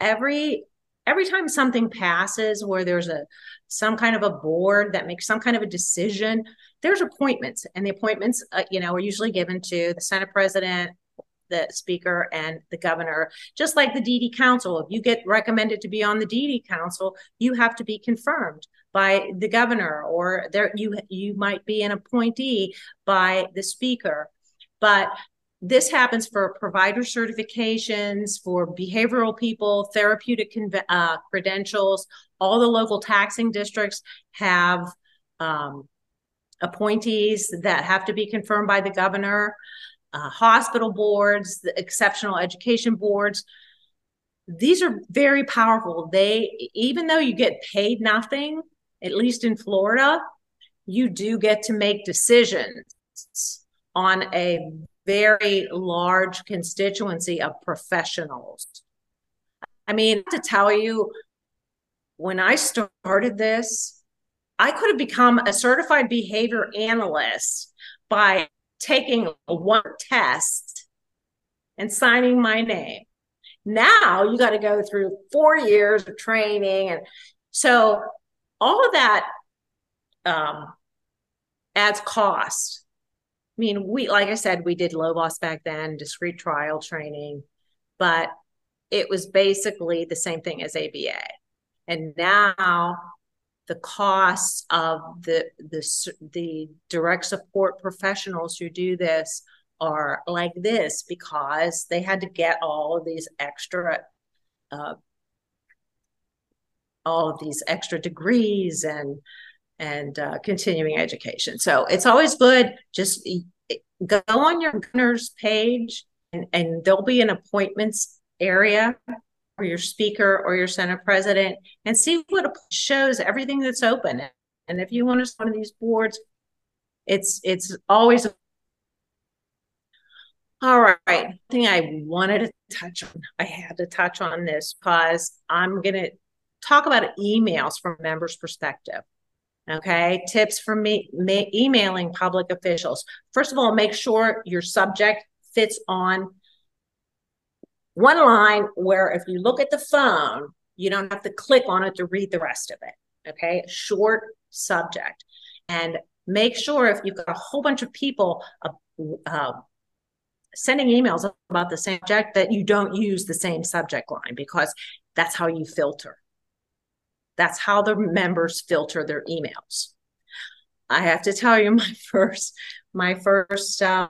Every every time something passes where there's a some kind of a board that makes some kind of a decision, there's appointments, and the appointments, uh, you know, are usually given to the Senate President, the speaker and the governor just like the dd council if you get recommended to be on the dd council you have to be confirmed by the governor or there you you might be an appointee by the speaker. But this happens for provider certifications for behavioral people therapeutic uh, credentials. All the local taxing districts have um, appointees that have to be confirmed by the governor uh, hospital boards the exceptional education boards. These are very powerful. They even though you get paid nothing at least in Florida, you do get to make decisions on a very large constituency of professionals. I mean, to tell you, when I started this, I could have become a certified behavior analyst by taking one test and signing my name. Now you got to go through four years of training. And so all of that um, adds cost. I mean, we, like I said, we did low Lovaas back then, discrete trial training, but it was basically the same thing as ABA. And now the costs of the the the direct support professionals who do this are like this because they had to get all of these extra uh, all of these extra degrees and and uh, continuing education. So it's always good. Just go on your governor's page, and, and there'll be an appointments area for your speaker or your senate president, and see what shows everything that's open. And if you want to one of these boards, it's it's always all right. thing I wanted to touch on, I had to touch on this because I'm gonna talk about emails from members' perspective. Okay, tips for me, me emailing public officials. First of all, make sure your subject fits on one line where if you look at the phone, you don't have to click on it to read the rest of it. Okay, short subject. And make sure if you've got a whole bunch of people uh, uh, sending emails about the same subject that you don't use the same subject line because that's how you filter. That's how the members filter their emails. I have to tell you, *laughs* my first, my first, uh,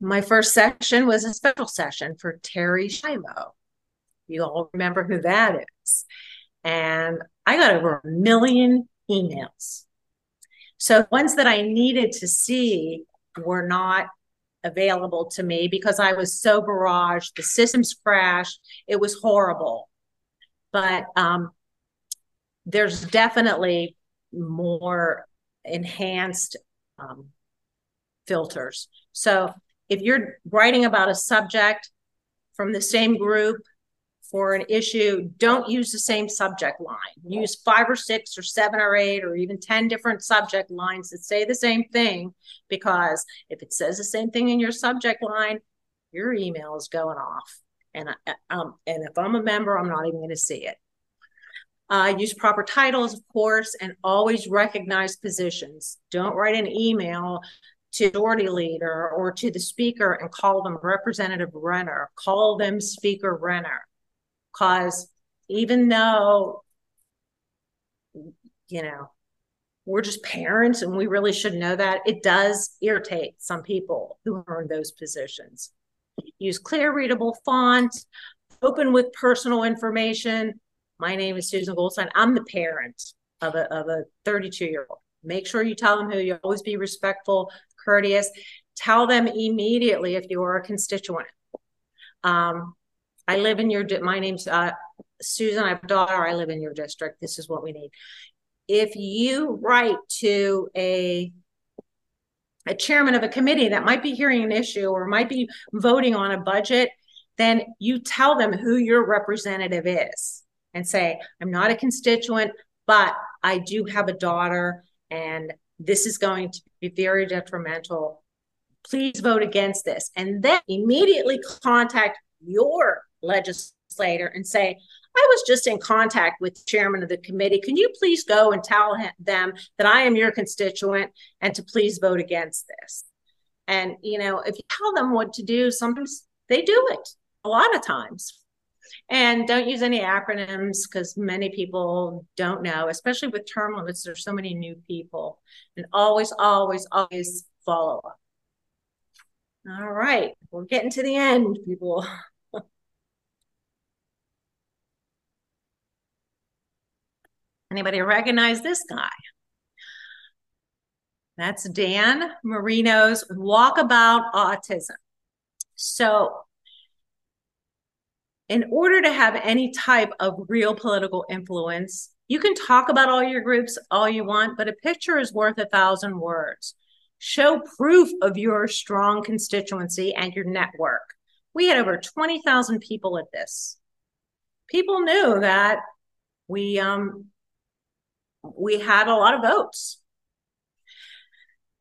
my first session was a special session for Terri Schiavo. You all remember who that is. And I got over a million emails. So ones that I needed to see were not available to me because I was so barraged. The systems crashed. It was horrible but um, there's definitely more enhanced um, filters. So if you're writing about a subject from the same group for an issue, don't use the same subject line. Use five or six or seven or eight or even 10 different subject lines that say the same thing, because if it says the same thing in your subject line, your email is going off and I, um, and if I'm a member, I'm not even going to see it. Uh, use proper titles, of course, and always recognize positions. Don't write an email to majority leader or to the speaker and call them Representative Renner. Call them Speaker Renner, because even though you know we're just parents and we really should know that it does irritate some people who are in those positions use clear readable fonts, open with personal information. My name is Susan Goldstein. I'm the parent of a, of a 32 year old. Make sure you tell them who you always be respectful, courteous. Tell them immediately if you are a constituent. Um, I live in your, my name's uh, Susan. I have a daughter. I live in your district. This is what we need. If you write to a a chairman of a committee that might be hearing an issue or might be voting on a budget, then you tell them who your representative is and say, I'm not a constituent, but I do have a daughter and this is going to be very detrimental. Please vote against this. And then immediately contact your legislator and say, I was just in contact with the chairman of the committee. Can you please go and tell them that I am your constituent and to please vote against this? And, you know, if you tell them what to do, sometimes they do it a lot of times. And don't use any acronyms because many people don't know, especially with term limits. There's so many new people. And always, always, always follow up. All right, we're getting to the end, people. Anybody recognize this guy? That's Dan Marino's Walkabout Autism. So, in order to have any type of real political influence, you can talk about all your groups all you want, but a picture is worth a thousand words. Show proof of your strong constituency and your network. We had over 20,000 people at this. People knew that we um, we had a lot of votes.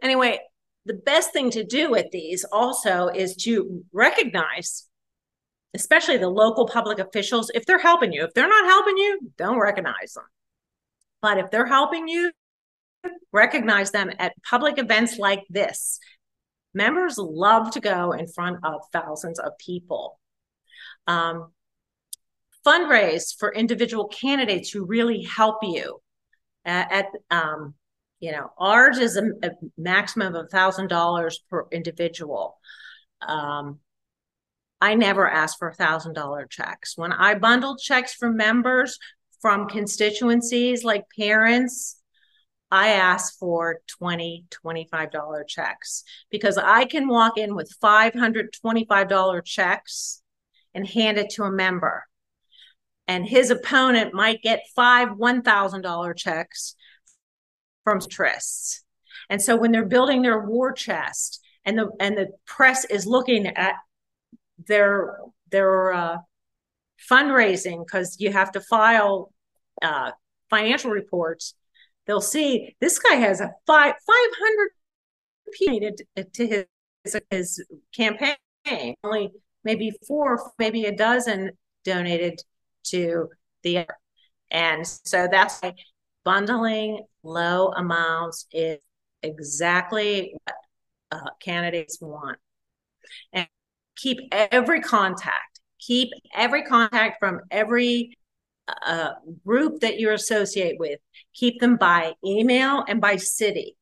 Anyway, the best thing to do with these also is to recognize, especially the local public officials, if they're helping you. If they're not helping you, don't recognize them. But if they're helping you, recognize them at public events like this. Members love to go in front of thousands of people. Um, fundraise for individual candidates who really help you at, um, you know, ours is a, a maximum of a thousand dollars per individual. Um, I never ask for a thousand dollar checks. When I bundle checks from members from constituencies like parents, I ask for 20, $25 checks because I can walk in with $525 checks and hand it to a member and his opponent might get five $1,000 checks from trusts. And so when they're building their war chest and the and the press is looking at their their uh, fundraising because you have to file uh, financial reports they'll see this guy has a five 500 people to, to his, his campaign. Only maybe four, maybe a dozen donated to the other. And so that's why bundling low amounts is exactly what uh, candidates want. And keep every contact, keep every contact from every uh, group that you associate with, keep them by email and by city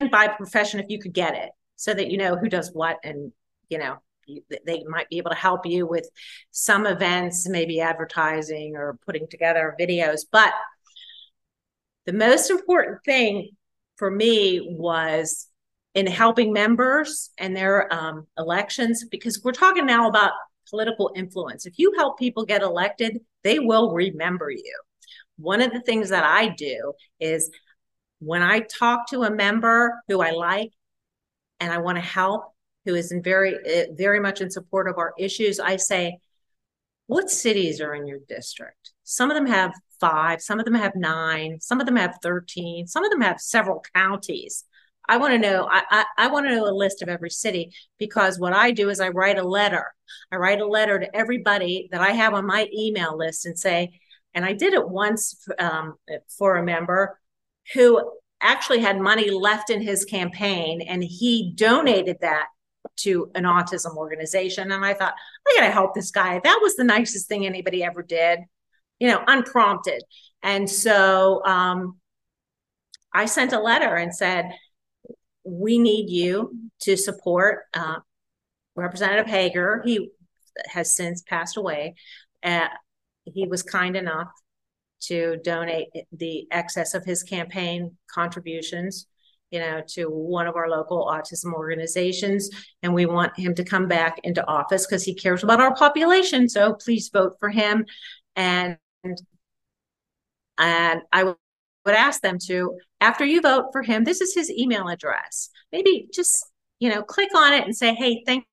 and by profession if you could get it so that you know who does what and you know they might be able to help you with some events maybe advertising or putting together videos but the most important thing for me was in helping members and their um, elections because we're talking now about political influence. If you help people get elected they will remember you. One of the things that i do is when i talk to a member who i like and i want to help who is in very eh, very much in support of our issues i say what cities are in your district? Some of them have five some of them have nine some of them have 13 some of them have several counties. I want to know I, I, I want to know a list of every city because what i do is i write a letter. I write a letter to everybody that i have on my email list and say and i did it once um, for a member who actually had money left in his campaign and he donated that to an autism organization. And I thought, I gotta help this guy. That was the nicest thing anybody ever did, you know, unprompted. And so um, I sent a letter and said, we need you to support uh, Representative Hager. He has since passed away. Uh, he was kind enough to donate the excess of his campaign contributions you know, to one of our local autism organizations. And we want him to come back into office because he cares about our population. So please vote for him. And and I would ask them to, after you vote for him, this is his email address. Maybe just, you know, click on it and say, hey, thanks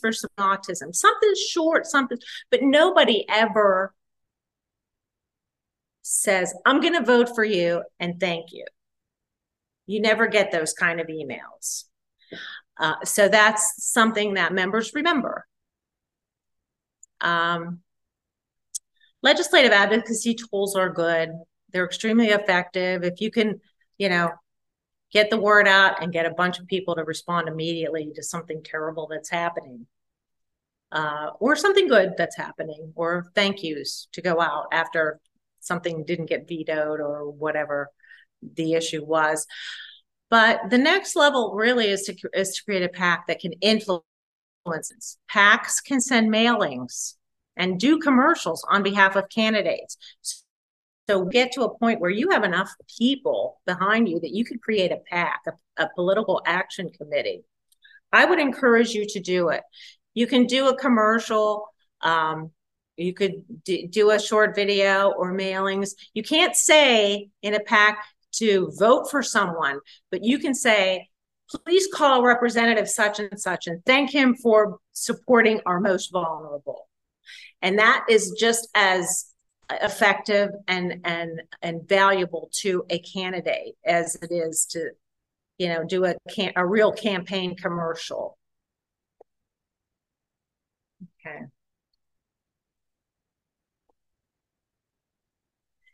for some autism. Something short, something, but nobody ever says, I'm going to vote for you and thank you. You never get those kind of emails. Uh, so that's something that members remember. Um, legislative advocacy tools are good. They're extremely effective. If you can, you know, get the word out and get a bunch of people to respond immediately to something terrible that's happening. Uh, or something good that's happening, or thank yous to go out after something didn't get vetoed or whatever the issue was. But the next level really is to is to create a PAC that can influence. PACs can send mailings and do commercials on behalf of candidates. So get to a point where you have enough people behind you that you could create a PAC, a, a political action committee. I would encourage you to do it. You can do a commercial. Um, you could d- do a short video or mailings. You can't say in a PAC, to vote for someone, but you can say, please call Representative such and such and thank him for supporting our most vulnerable. And that is just as effective and and and valuable to a candidate as it is to you know do a can a real campaign commercial okay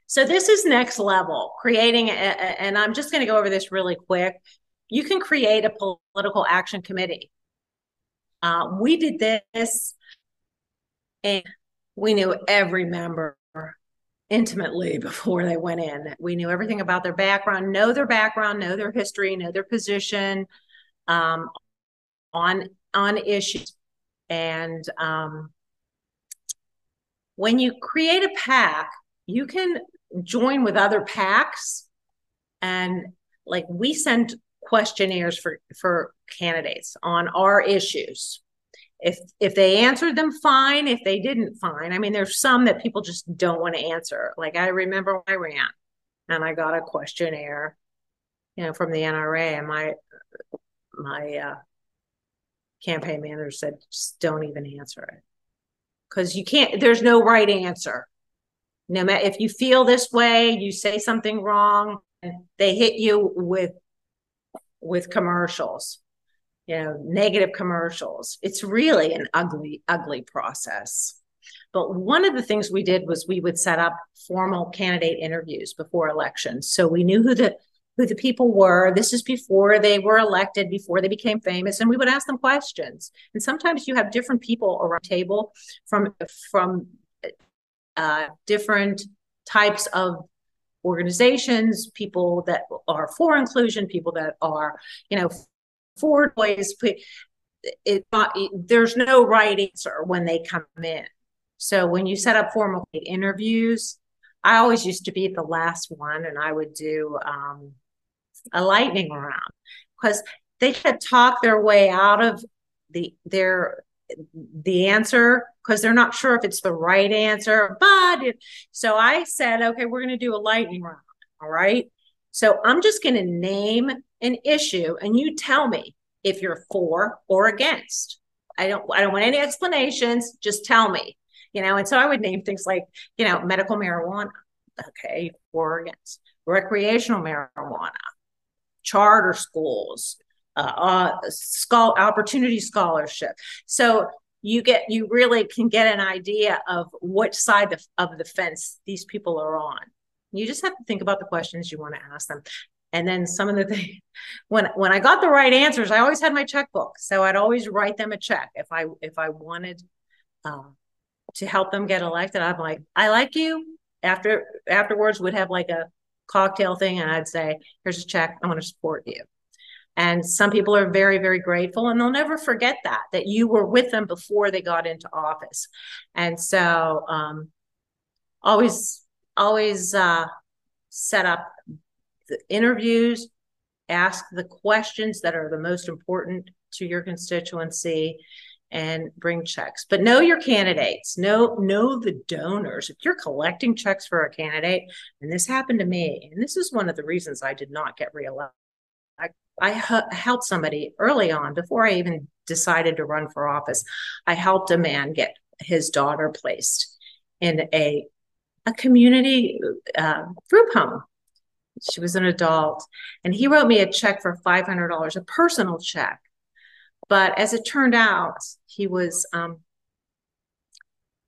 So this is next level, creating, a, a, and I'm just going to go over this really quick. You can create a political action committee. Uh, we did this, and we knew every member intimately *laughs* before they went in. We knew everything about their background, know their background, know their history, know their position um, on on issues, and um, when you create a pack, you can join with other PACs and like we send questionnaires for for candidates on our issues. If if they answered them fine. If they didn't fine. I mean there's some that people just don't want to answer. Like i remember when i ran and i got a questionnaire you know from the nra and my my uh, campaign manager said just don't even answer it. Because you can't there's no right answer no matter if you feel this way, you say something wrong, they hit you with with commercials, you know, negative commercials. It's really an ugly, ugly process. But one of the things we did was we would set up formal candidate interviews before elections. So we knew who the who the people were. This is before they were elected, before they became famous, and we would ask them questions. And sometimes you have different people around the table from from uh, different types of organizations, people that are for inclusion, people that are, you know, for boys. It, it, there's no right answer when they come in. So when you set up formal interviews, I always used to be the last one, and I would do um, a lightning round because they could talk their way out of the their the answer because they're not sure if it's the right answer. But if, so I said, okay, we're going to do a lightning round. All right. So I'm just going to name an issue and you tell me if you're for or against. I don't I don't want any explanations, just tell me. You know, and so I would name things like, you know, medical marijuana. Okay, for or against. Recreational marijuana, charter schools, uh, uh, opportunity scholarship. So you get you really can get an idea of which side of, of the fence these people are on. You just have to think about the questions you want to ask them. And then some of the things *laughs* when when I got the right answers, I always had my checkbook. So I'd always write them a check if I if I wanted uh, to help them get elected. I'm like, I like you. After afterwards, would have like a cocktail thing, and I'd say, "Here's a check. I want to support you." And some people are very, very grateful and they'll never forget that, that you were with them before they got into office. And so um, always, always uh, set up the interviews, ask the questions that are the most important to your constituency and bring checks. But know your candidates. Know know the donors. If you're collecting checks for a candidate and this happened to me and this is one of the reasons i did not get reelected I helped somebody early on before I even decided to run for office. I helped a man get his daughter placed in a a community uh, group home. She was an adult, and he wrote me a check for five hundred dollars, a personal check. But as it turned out, he was um,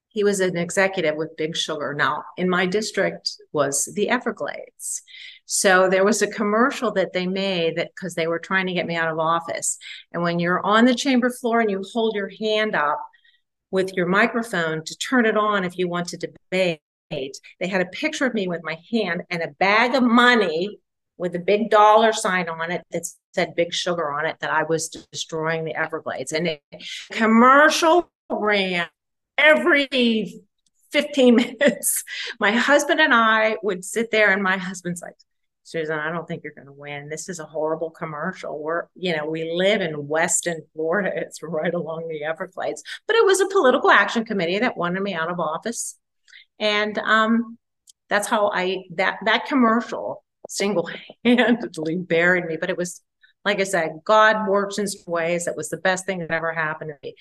he was an executive with Big Sugar. Now, in my district was the Everglades. So there was a commercial that they made that because they were trying to get me out of office. And when you're on the chamber floor and you hold your hand up with your microphone to turn it on if you want to debate, they had a picture of me with my hand and a bag of money with a big dollar sign on it that said big sugar on it that I was destroying the Everglades. And a commercial ran every 15 *laughs* minutes. My husband and I would sit there, and my husband's like, Susan, I don't think you're going to win. This is a horrible commercial. We're, you know, we live in Weston, Florida. *laughs* It's right along the Everglades. But it was a political action committee that wanted me out of office. And um, that's how I that that commercial single-handedly *laughs* buried me. But it was like I said, God works in ways. That was the best thing that ever happened to me.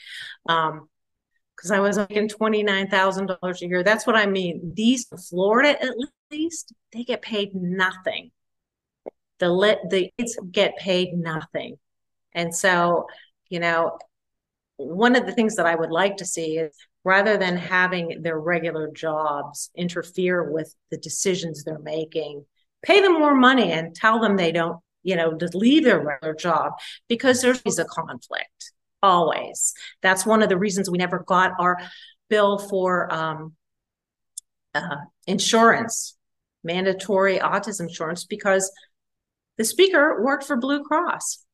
Um, because I was making $29,000 a year. That's what I mean. These Florida, at least, they get paid nothing. The lit the kids get paid nothing. And so, you know, one of the things that I would like to see is rather than having their regular jobs interfere with the decisions they're making, pay them more money and tell them they don't, you know, leave their regular job because there's a conflict always. That's one of the reasons we never got our bill for um, uh, insurance, mandatory autism insurance, because the speaker worked for Blue Cross.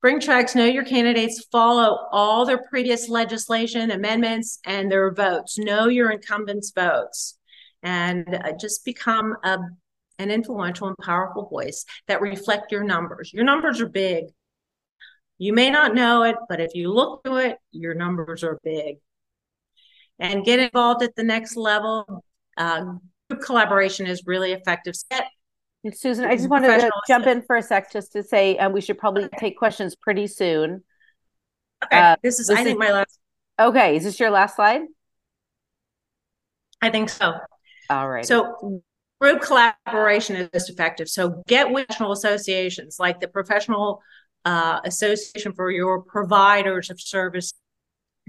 Bring Tracks know your candidates, follow all their previous legislation, amendments, and their votes. Know your incumbents' votes, and uh, just become a, an influential and powerful voice that reflect your numbers. Your numbers are big you may not know it, but if you look to it, your numbers are big. And get involved at the next level. Uh, group collaboration is really effective. Set Susan, I just wanted to jump in for a sec just to say uh, we should probably okay. take questions pretty soon. Okay, uh, this is this I think is, my last. Okay, is this your last slide? I think so. All right. So group collaboration is effective. So get with national associations like the Professional uh, Association for your providers of service.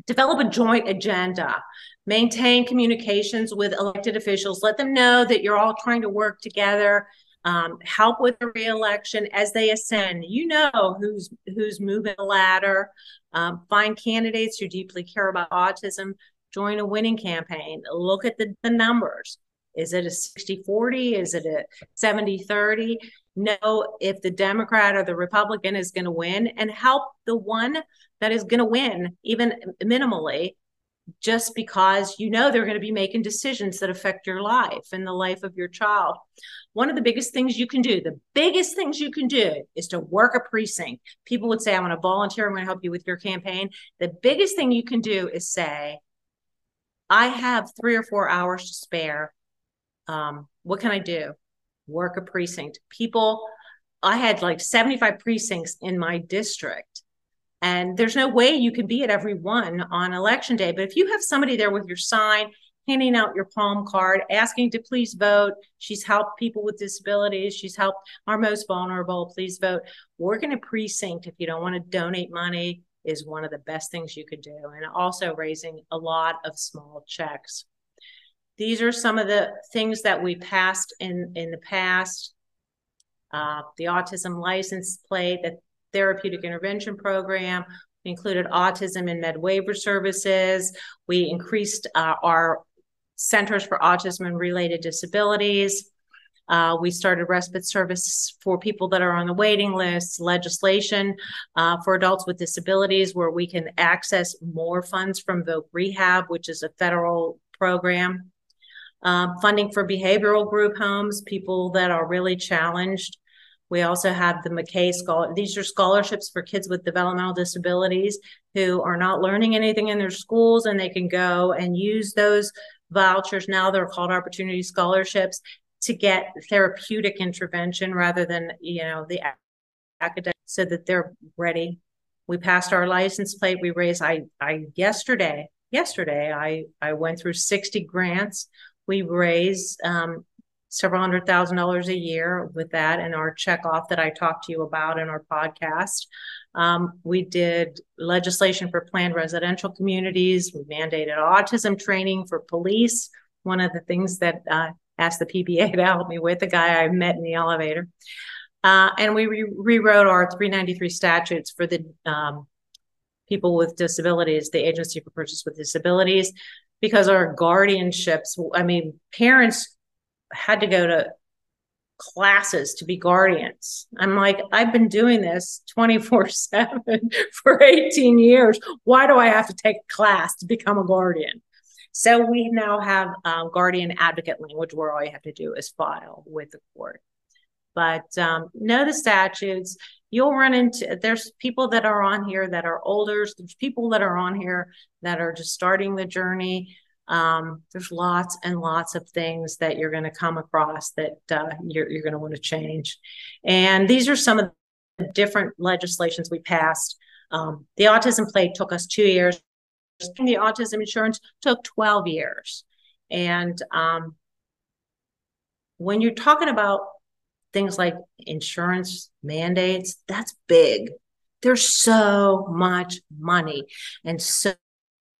Develop a joint agenda. Maintain communications with elected officials. Let them know that you're all trying to work together. Um, help with the reelection as they ascend. You know who's who's moving the ladder. Um, find candidates who deeply care about autism. Join a winning campaign. Look at the, the numbers. Is it a 60 40? Is it a 70 30? Know if the Democrat or the Republican is going to win and help the one that is going to win, even minimally, just because you know they're going to be making decisions that affect your life and the life of your child. One of the biggest things you can do, the biggest things you can do is to work a precinct. People would say, I want to volunteer, I'm going to help you with your campaign. The biggest thing you can do is say, I have three or four hours to spare um, what can I do? Work a precinct. People, I had like 75 precincts in my district. And there's no way you can be at every one on election day. But if you have somebody there with your sign, handing out your palm card, asking to please vote. She's helped people with disabilities. She's helped our most vulnerable. Please vote. Work in a precinct if you don't want to donate money is one of the best things you could do. And also raising a lot of small checks. These are some of the things that we passed in, in the past. Uh, the autism license plate, the therapeutic intervention program. We included autism in med waiver services. We increased uh, our centers for autism and related disabilities. Uh, we started respite service for people that are on the waiting list, legislation uh, for adults with disabilities, where we can access more funds from Voc Rehab, which is a federal program um, funding for behavioral group homes, people that are really challenged. We also have the McKay Scholar. These are scholarships for kids with developmental disabilities who are not learning anything in their schools, and they can go and use those vouchers. Now they're called Opportunity Scholarships to get therapeutic intervention rather than you know the academic, so that they're ready. We passed our license plate. We raised. I I yesterday yesterday I I went through sixty grants we raised um, several hundred thousand dollars a year with that and our check off that I talked to you about in our podcast. Um, we did legislation for planned residential communities. We mandated autism training for police. One of the things that uh, asked the PBA *laughs* to help me with, the guy I met in the elevator. Uh, and we re- rewrote our 393 statutes for the um, people with disabilities, the Agency for Persons with Disabilities, because our guardianships, I mean, parents had to go to classes to be guardians. I'm like, I've been doing this 24 7 *laughs* for 18 years. Why do I have to take a class to become a guardian? So we now have um, guardian advocate language where all you have to do is file with the court. But um, know the statutes. You'll run into, there's people that are on here that are older. There's people that are on here that are just starting the journey. Um, there's lots and lots of things that you're going to come across that uh, you're, you're going to want to change. And these are some of the different legislations we passed. Um, the autism plate took us two years. The autism insurance took 12 years. And um, when you're talking about things like insurance mandates, that's big. There's so much money and so,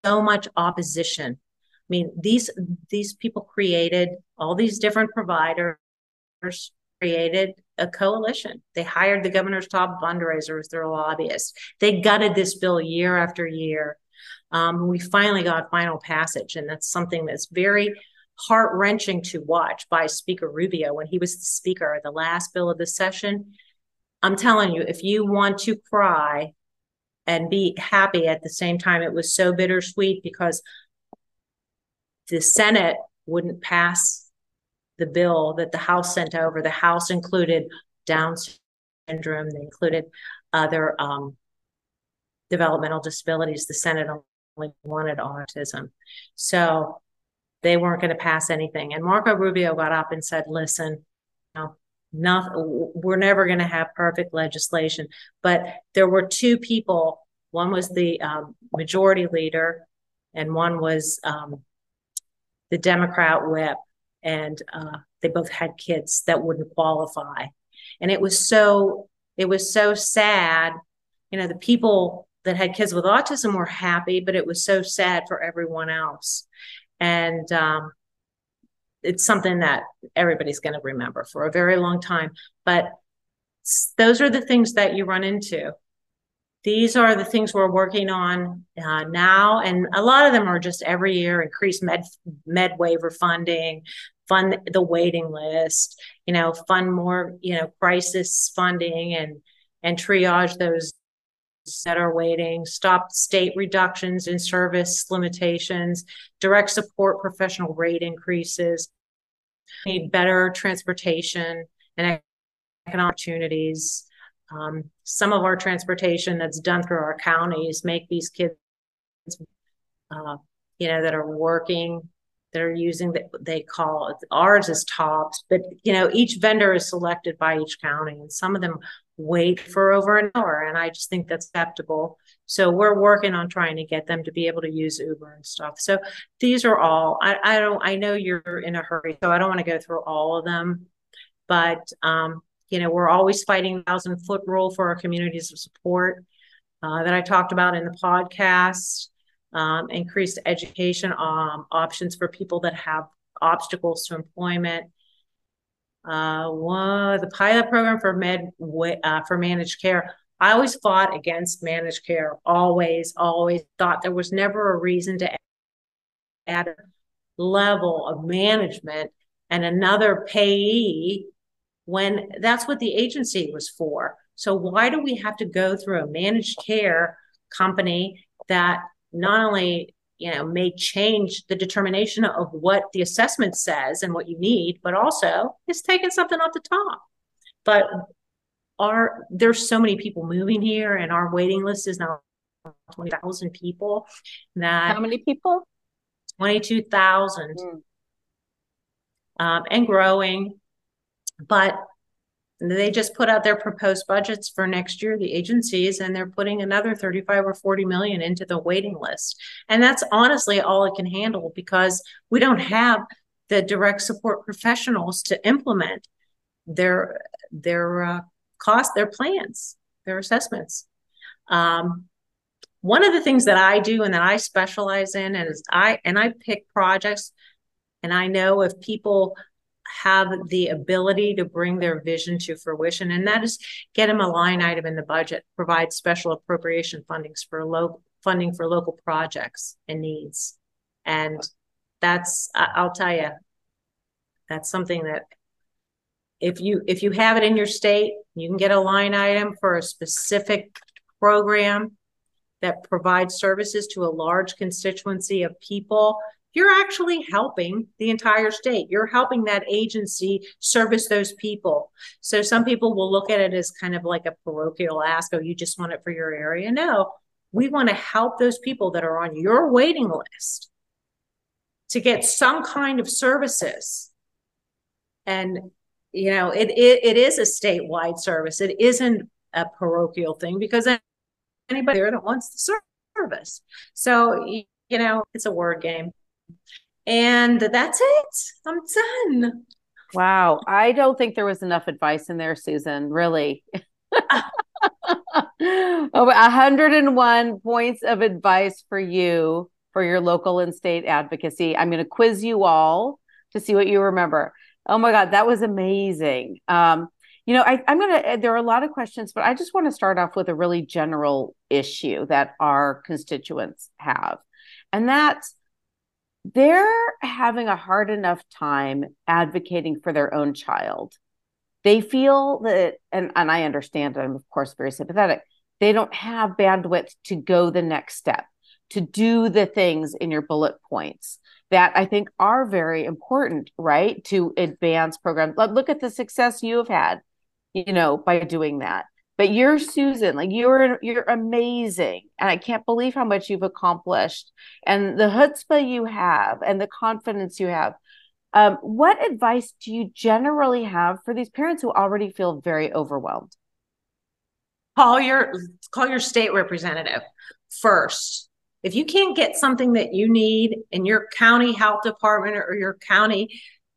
so much opposition. I mean, these these people created all these different providers created a coalition. They hired the governor's top fundraiser as their lobbyist. They gutted this bill year after year. Um, we finally got final passage, and that's something that's very heart wrenching to watch by Speaker Rubio when he was the speaker at the last bill of the session. I'm telling you, if you want to cry and be happy at the same time, it was so bittersweet because the Senate wouldn't pass the bill that the House sent over. The House included Down syndrome, they included other um, developmental disabilities. The Senate only wanted autism. So they weren't going to pass anything. And Marco Rubio got up and said, listen, you know, not, we're never going to have perfect legislation. But there were two people. One was the um, majority leader, and one was um, the Democrat whip, and uh, they both had kids that wouldn't qualify. And it was so it was so sad. You know, the people that had kids with autism were happy, but it was so sad for everyone else. And um, it's something that everybody's going to remember for a very long time. But those are the things that you run into. These are the things we're working on uh, now, and a lot of them are just every year increase med med waiver funding, fund the waiting list, you know, fund more, you know, crisis funding and and triage those that are waiting, stop state reductions in service limitations, direct support professional rate increases, need better transportation and economic opportunities. Um, some of our transportation that's done through our counties make these kids, uh, you know, that are working, that are using that they call ours is tops, but you know, each vendor is selected by each county, and some of them wait for over an hour, and I just think that's acceptable. So we're working on trying to get them to be able to use Uber and stuff. So these are all. I, I don't. I know you're in a hurry, so I don't want to go through all of them, but um, you know, we're always fighting thousand foot rule for our communities of support uh, that I talked about in the podcast. Um, increased education um, options for people that have obstacles to employment. Uh, one, the pilot program for med uh, for managed care. I always fought against managed care. Always, always thought there was never a reason to add a level of management and another payee when that's what the agency was for. So why do we have to go through a managed care company that not only you know may change the determination of what the assessment says and what you need, but also is taking something off the top. But our there's so many people moving here, and our waiting list is now twenty thousand people. That how many people? Twenty two thousand, mm. um, and growing. But they just put out their proposed budgets for next year, the agencies, and they're putting another 35 or 40 million into the waiting list. And that's honestly all it can handle because we don't have the direct support professionals to implement their their uh, cost, their plans, their assessments. Um, one of the things that I do and that I specialize in is I and I pick projects and I know if people have the ability to bring their vision to fruition, and that is get them a line item in the budget, provide special appropriation fundings for local funding for local projects and needs, and that's I'll tell you, that's something that if you if you have it in your state, you can get a line item for a specific program that provides services to a large constituency of people you're actually helping the entire state. You're helping that agency service those people. So some people will look at it as kind of like a parochial ask, oh, you just want it for your area. No, we want to help those people that are on your waiting list to get some kind of services. And you know, it, it, it is a statewide service. It isn't a parochial thing because anybody there that wants the service. So, you know, it's a word game. And that's it. I'm done. Wow. I don't think there was enough advice in there, Susan, really. *laughs* Over 101 points of advice for you for your local and state advocacy. I'm going to quiz you all to see what you remember. Oh my God, that was amazing. Um, you know, I, I'm going to, there are a lot of questions, but I just want to start off with a really general issue that our constituents have. And that's they're having a hard enough time advocating for their own child. They feel that, and, and I understand, I'm of course very sympathetic, they don't have bandwidth to go the next step, to do the things in your bullet points that I think are very important, right? To advance programs. Look at the success you have had, you know, by doing that but you're Susan, like you're you're amazing, and I can't believe how much you've accomplished, and the chutzpah you have, and the confidence you have. Um, what advice do you generally have for these parents who already feel very overwhelmed? Call your call your state representative first If you can't get something that you need and your county health department or your county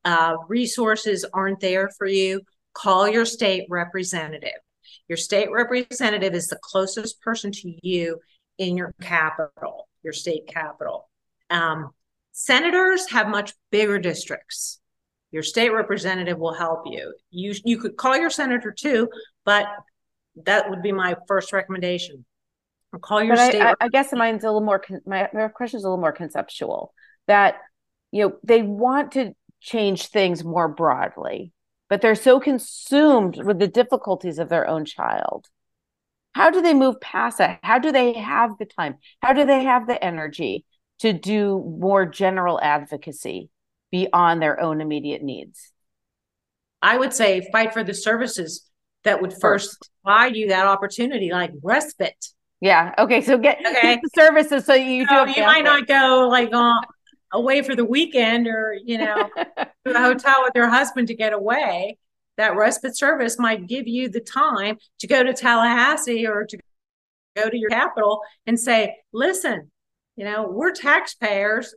uh, resources aren't there for you, call your state representative. Your state representative is the closest person to you in your capital, your state capital. Um, senators have much bigger districts. Your state representative will help you. You you could call your senator too, but that would be my first recommendation. Call your but state. I, I, guess mine's a little more. My, my question is a little more conceptual. That you know they want to change things more broadly, but they're so consumed with the difficulties of their own child. How do they move past that? How do they have the time? How do they have the energy to do more general advocacy beyond their own immediate needs? I would say fight for the services that would first provide you that opportunity, like respite. Yeah. Okay. So get, okay. get the services so you so do. You might not go like on away for the weekend or you know *laughs* to the hotel with your husband to get away. That respite service might give you the time to go to Tallahassee or to go to your capital and say, "Listen, you know, we're taxpayers.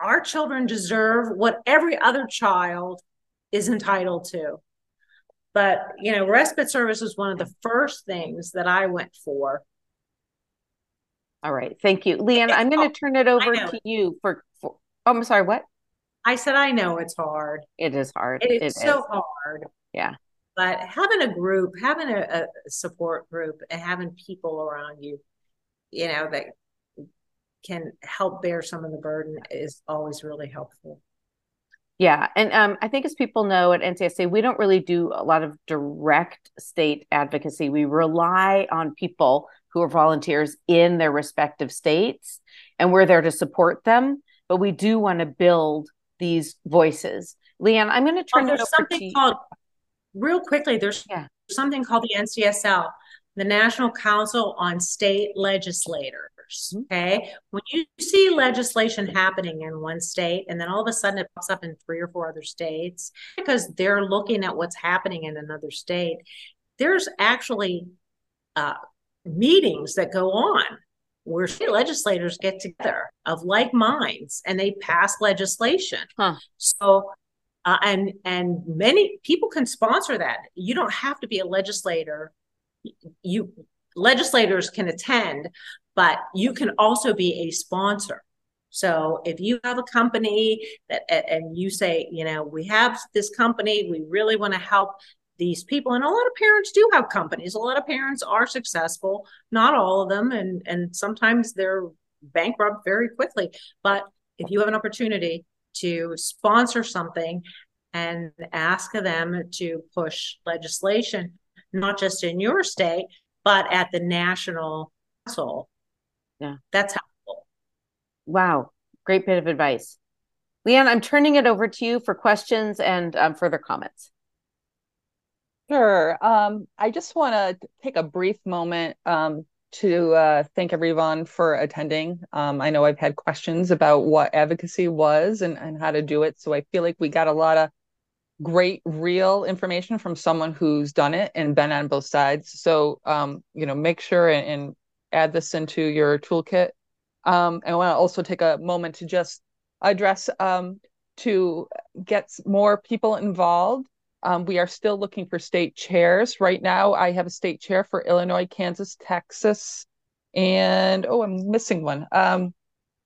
Our children deserve what every other child is entitled to." But you know, respite service was one of the first things that I went for all right. Thank you. Leanne, I'm going to turn it over to you for, oh, I'm sorry, what? I said, I know it's hard. It is hard. It is it so is. hard. Yeah. But having a group, having a, a support group, and having people around you, you know, that can help bear some of the burden is always really helpful. Yeah. And um, I think as people know at NCSA, we don't really do a lot of direct state advocacy. We rely on people who are volunteers in their respective states, and we're there to support them. But we do want to build these voices. Leanne, I'm going to turn oh, over something. Called, real quickly, there's yeah. something called the NCSL, the National Council on State Legislators. Mm-hmm. Okay. When you see legislation happening in one state and then all of a sudden it pops up in three or four other states because they're looking at what's happening in another state, there's actually uh, meetings that go on where state legislators get together of like minds and they pass legislation. Huh. So, uh, and and many people can sponsor that. You don't have to be a legislator. You legislators can attend, but you can also be a sponsor. So if you have a company that and you say, you know, we have this company, we really want to help these people and a lot of parents do have companies. A lot of parents are successful not all of them and and sometimes they're bankrupt very quickly. But if you have an opportunity to sponsor something and ask them to push legislation not just in your state but at the national council yeah. that's helpful. Wow. Great bit of advice. Leanne i'm turning it over to you for questions and um, further comments Sure. Um, I just want to take a brief moment um, to uh, thank everyone for attending. Um, I know I've had questions about what advocacy was and, and how to do it. So I feel like we got a lot of great, real information from someone who's done it and been on both sides. So, um, you know, make sure and, and, add this into your toolkit. Um, I want to also take a moment to just address um, to get more people involved um, we are still looking for state chairs. Right now, I have a state chair for Illinois, Kansas, Texas, and oh, I'm missing one. Um,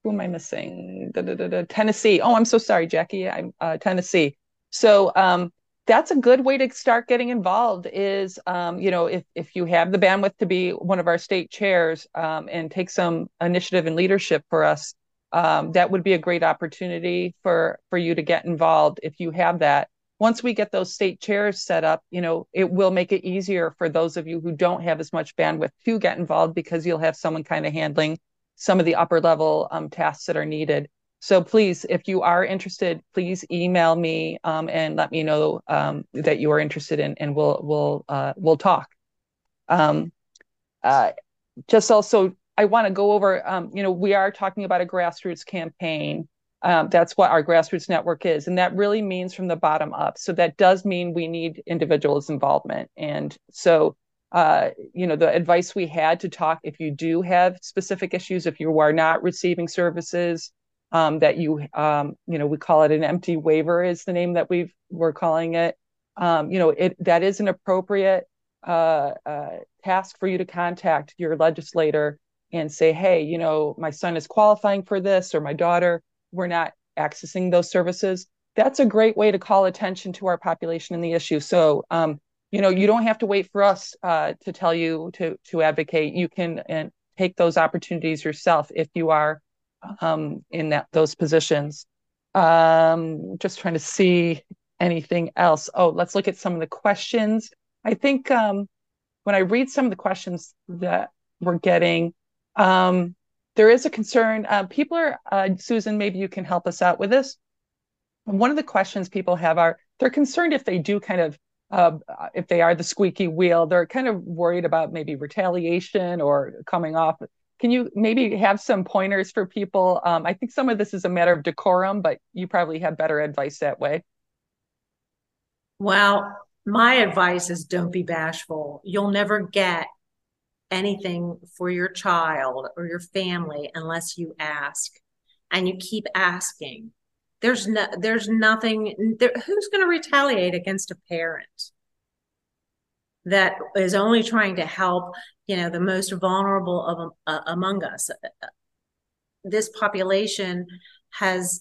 who am I missing? Da, da, da, Tennessee. Oh, I'm so sorry, Jackie. I'm uh, Tennessee. So um, that's a good way to start getting involved. Is um, you know if if you have the bandwidth to be one of our state chairs um, and take some initiative and leadership for us, um, that would be a great opportunity for for you to get involved if you have that once we get those state chairs set up, you know, it will make it easier for those of you who don't have as much bandwidth to get involved because you'll have someone kind of handling some of the upper level um, tasks that are needed. So please, if you are interested, please email me um, and let me know um, that you are interested in, and we'll we'll uh, we'll talk. Um, uh, just also, I want to go over. Um, you know, we are talking about a grassroots campaign, um, that's what our grassroots network is. And that really means from the bottom up. So that does mean we need individuals' involvement. And so uh, you know, the advice we had to talk if you do have specific issues, if you are not receiving services, um, that you, um, you know, we call it an empty waiver is the name that we've we're calling it. Um, you know, it that is an appropriate uh, uh, task for you to contact your legislator and say, hey, you know, my son is qualifying for this or my daughter, we're not accessing those services. That's a great way to call attention to our population and the issue. So, um, you know, you don't have to wait for us uh, to tell you to to advocate. You can and take those opportunities yourself if you are um, in that those positions. Um, just trying to see anything else. Oh, let's look at some of the questions. I think um, when I read some of the questions that we're getting, um, there is a concern. Uh, people are, uh, Susan, maybe you can help us out with this. One of the questions people have are they're concerned if they do kind of, uh, if they are the squeaky wheel, they're kind of worried about maybe retaliation or coming off. Can you maybe have some pointers for people? Um, I think some of this is a matter of decorum, but you probably have better advice that way. Well, my advice is don't be bashful. You'll never get anything for your child or your family unless you ask and you keep asking. There's no there's nothing there, who's going to retaliate against a parent that is only trying to help, you know, the most vulnerable of uh, among us. This population has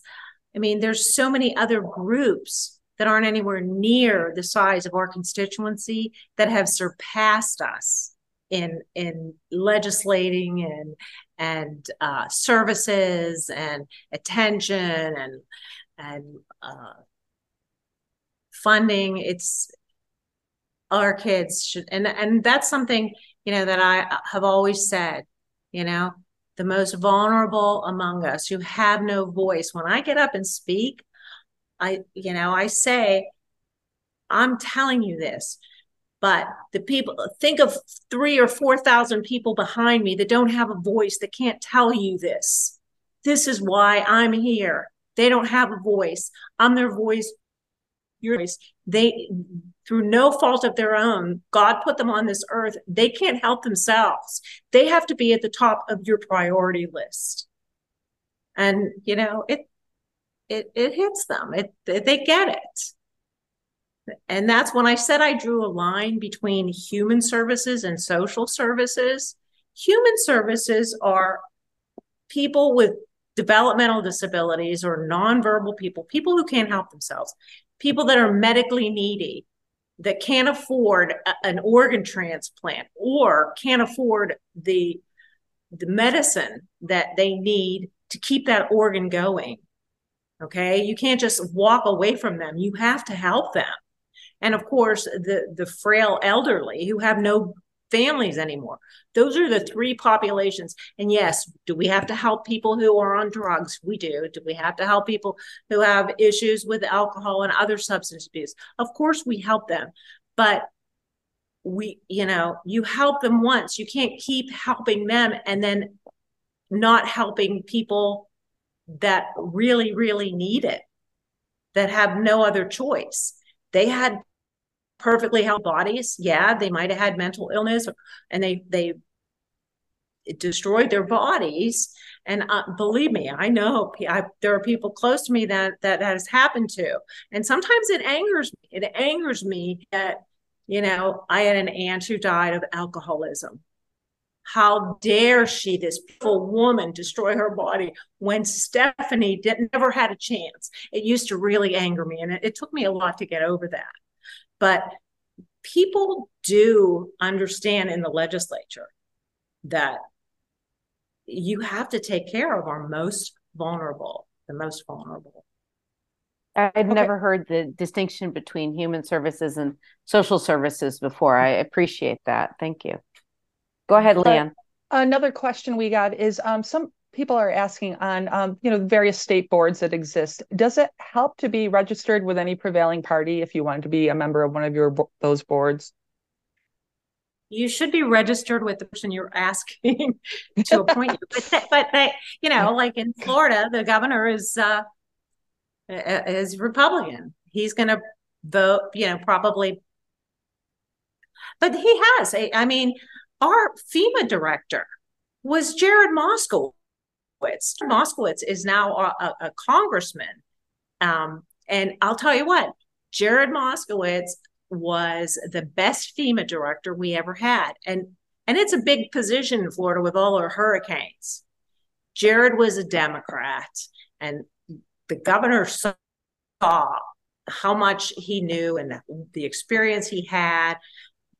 I mean there's so many other groups that aren't anywhere near the size of our constituency that have surpassed us in in legislating and and uh, services and attention and and uh, funding. It's our kids should and and that's something you know that I have always said. You know, the most vulnerable among us who have no voice. When I get up and speak, I, you know, I say, I'm telling you this, but the people think of three or 4,000 people behind me that don't have a voice, that can't tell you this. This is why I'm here. They don't have a voice. I'm their voice, your voice. They, through no fault of their own, God put them on this earth. They can't help themselves. They have to be at the top of your priority list. And, you know, it, it it hits them. It they get it. And that's when I said I drew a line between human services and social services. Human services are people with developmental disabilities or nonverbal people, people who can't help themselves, people that are medically needy, that can't afford a, an organ transplant or can't afford the the medicine that they need to keep that organ going Okay. You can't just walk away from them. You have to help them. And of course, the, the frail elderly who have no families anymore. Those are the three populations. And yes, do we have to help people who are on drugs? We do. Do we have to help people who have issues with alcohol and other substance abuse? Of course, we help them. But we, you know, you help them once. You can't keep helping them and then not helping people that really, really need it, that have no other choice. They had perfectly healthy bodies. Yeah, they might have had mental illness and they they destroyed their bodies. And uh, believe me, I know I, there are people close to me that that has happened to. And sometimes it angers me. It angers me that you know I had an aunt who died of alcoholism how dare she, this poor woman, destroy her body when Stephanie did, never had a chance? It used to really anger me, and it, it took me a lot to get over that. But people do understand in the legislature that you have to take care of our most vulnerable, the most vulnerable. I'd okay. never heard the distinction between human services and social services before. I appreciate that. Thank you. Go ahead, Leanne. another question we got is um, some people are asking on um, you know various state boards that exist. Does it help to be registered with any prevailing party if you want to be a member of one of your those boards? You should be registered with the person you're asking *laughs* to appoint you. But, but they, you know, like in Florida, the governor is uh, is Republican. He's going to vote, you know, probably But he has. I, I mean, our FEMA director was Jared Moskowitz. Moskowitz is now a, a, congressman. Um, and I'll tell you what, Jared Moskowitz was the best FEMA director we ever had. And and it's a big position in Florida with all our hurricanes. Jared was a Democrat, and the governor saw how much he knew and the experience he had.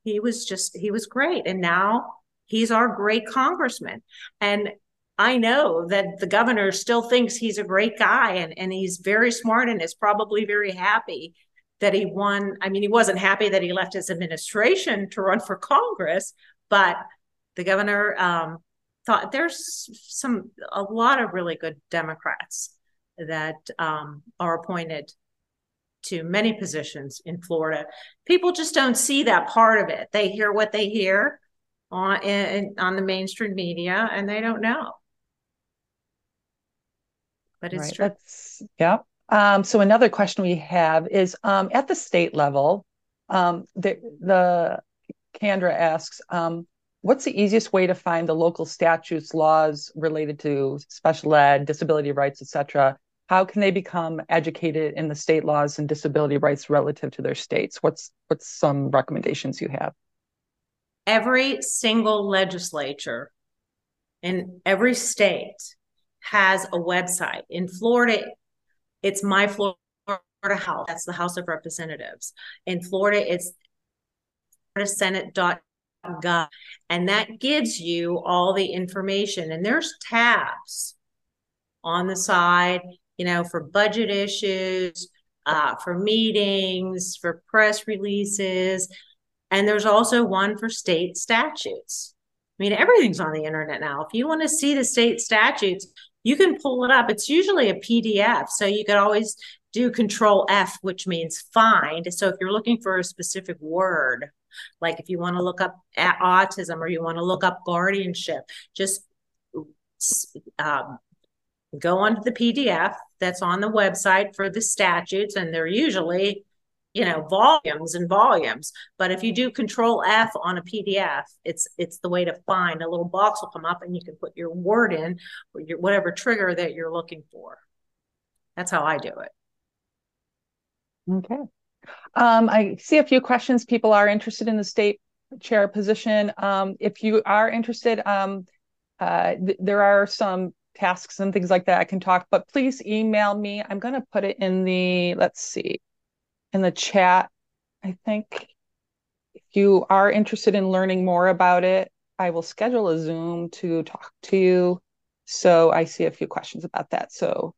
He was just, he was great. And now he's our great congressman. And I know that the governor still thinks he's a great guy and, and he's very smart and is probably very happy that he won. I mean, he wasn't happy that he left his administration to run for Congress, but the governor um, thought there's some a lot of really good Democrats that um, are appointed to many positions in Florida. People just don't see that part of it. They hear what they hear on in, on the mainstream media, and they don't know. But it's right. true. That's, yeah. Um, so another question we have is um, at the state level, um, the, the Kendra asks, um, what's the easiest way to find the local statutes, laws related to special ed, disability rights, etc.? How can they become educated in the state laws and disability rights relative to their states? What's what's some recommendations you have? Every single legislature in every state has a website. In Florida, it's my Florida House. That's the House of Representatives. In Florida, it's Senate.gov. And that gives you all the information. And there's tabs on the side, you know, for budget issues, uh, for meetings, for press releases. And there's also one for state statutes. I mean, everything's on the internet now. If you want to see the state statutes, you can pull it up. It's usually a PDF. So you could always do control F, which means find. So if you're looking for a specific word, like if you want to look up autism or you want to look up guardianship, just um, go onto the PDF that's on the website for the statutes, and they're usually you know volumes and volumes. But if you do control f on a pdf it's it's the way to find a little box will come up and you can put your word in or your whatever trigger that you're looking for. That's how i do it. Okay. Um, i see a few questions. People are interested in the state chair position. Um, if you are interested um, uh, th- there are some tasks and things like that i can talk but please email me. I'm going to put it in the let's see in the chat. I think if you are interested in learning more about it, I will schedule a Zoom to talk to you. So I see a few questions about that. So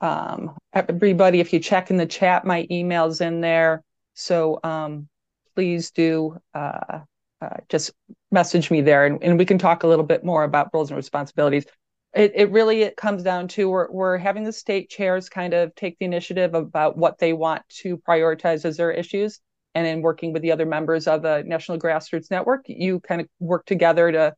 um, everybody, if you check in the chat, my email's in there. So um, please do uh, uh, just message me there and, and we can talk a little bit more about roles and responsibilities it, it really it comes down to we're, we're having the state chairs kind of take the initiative about what they want to prioritize as their issues. And in working with the other members of the national grassroots network you kind of work together to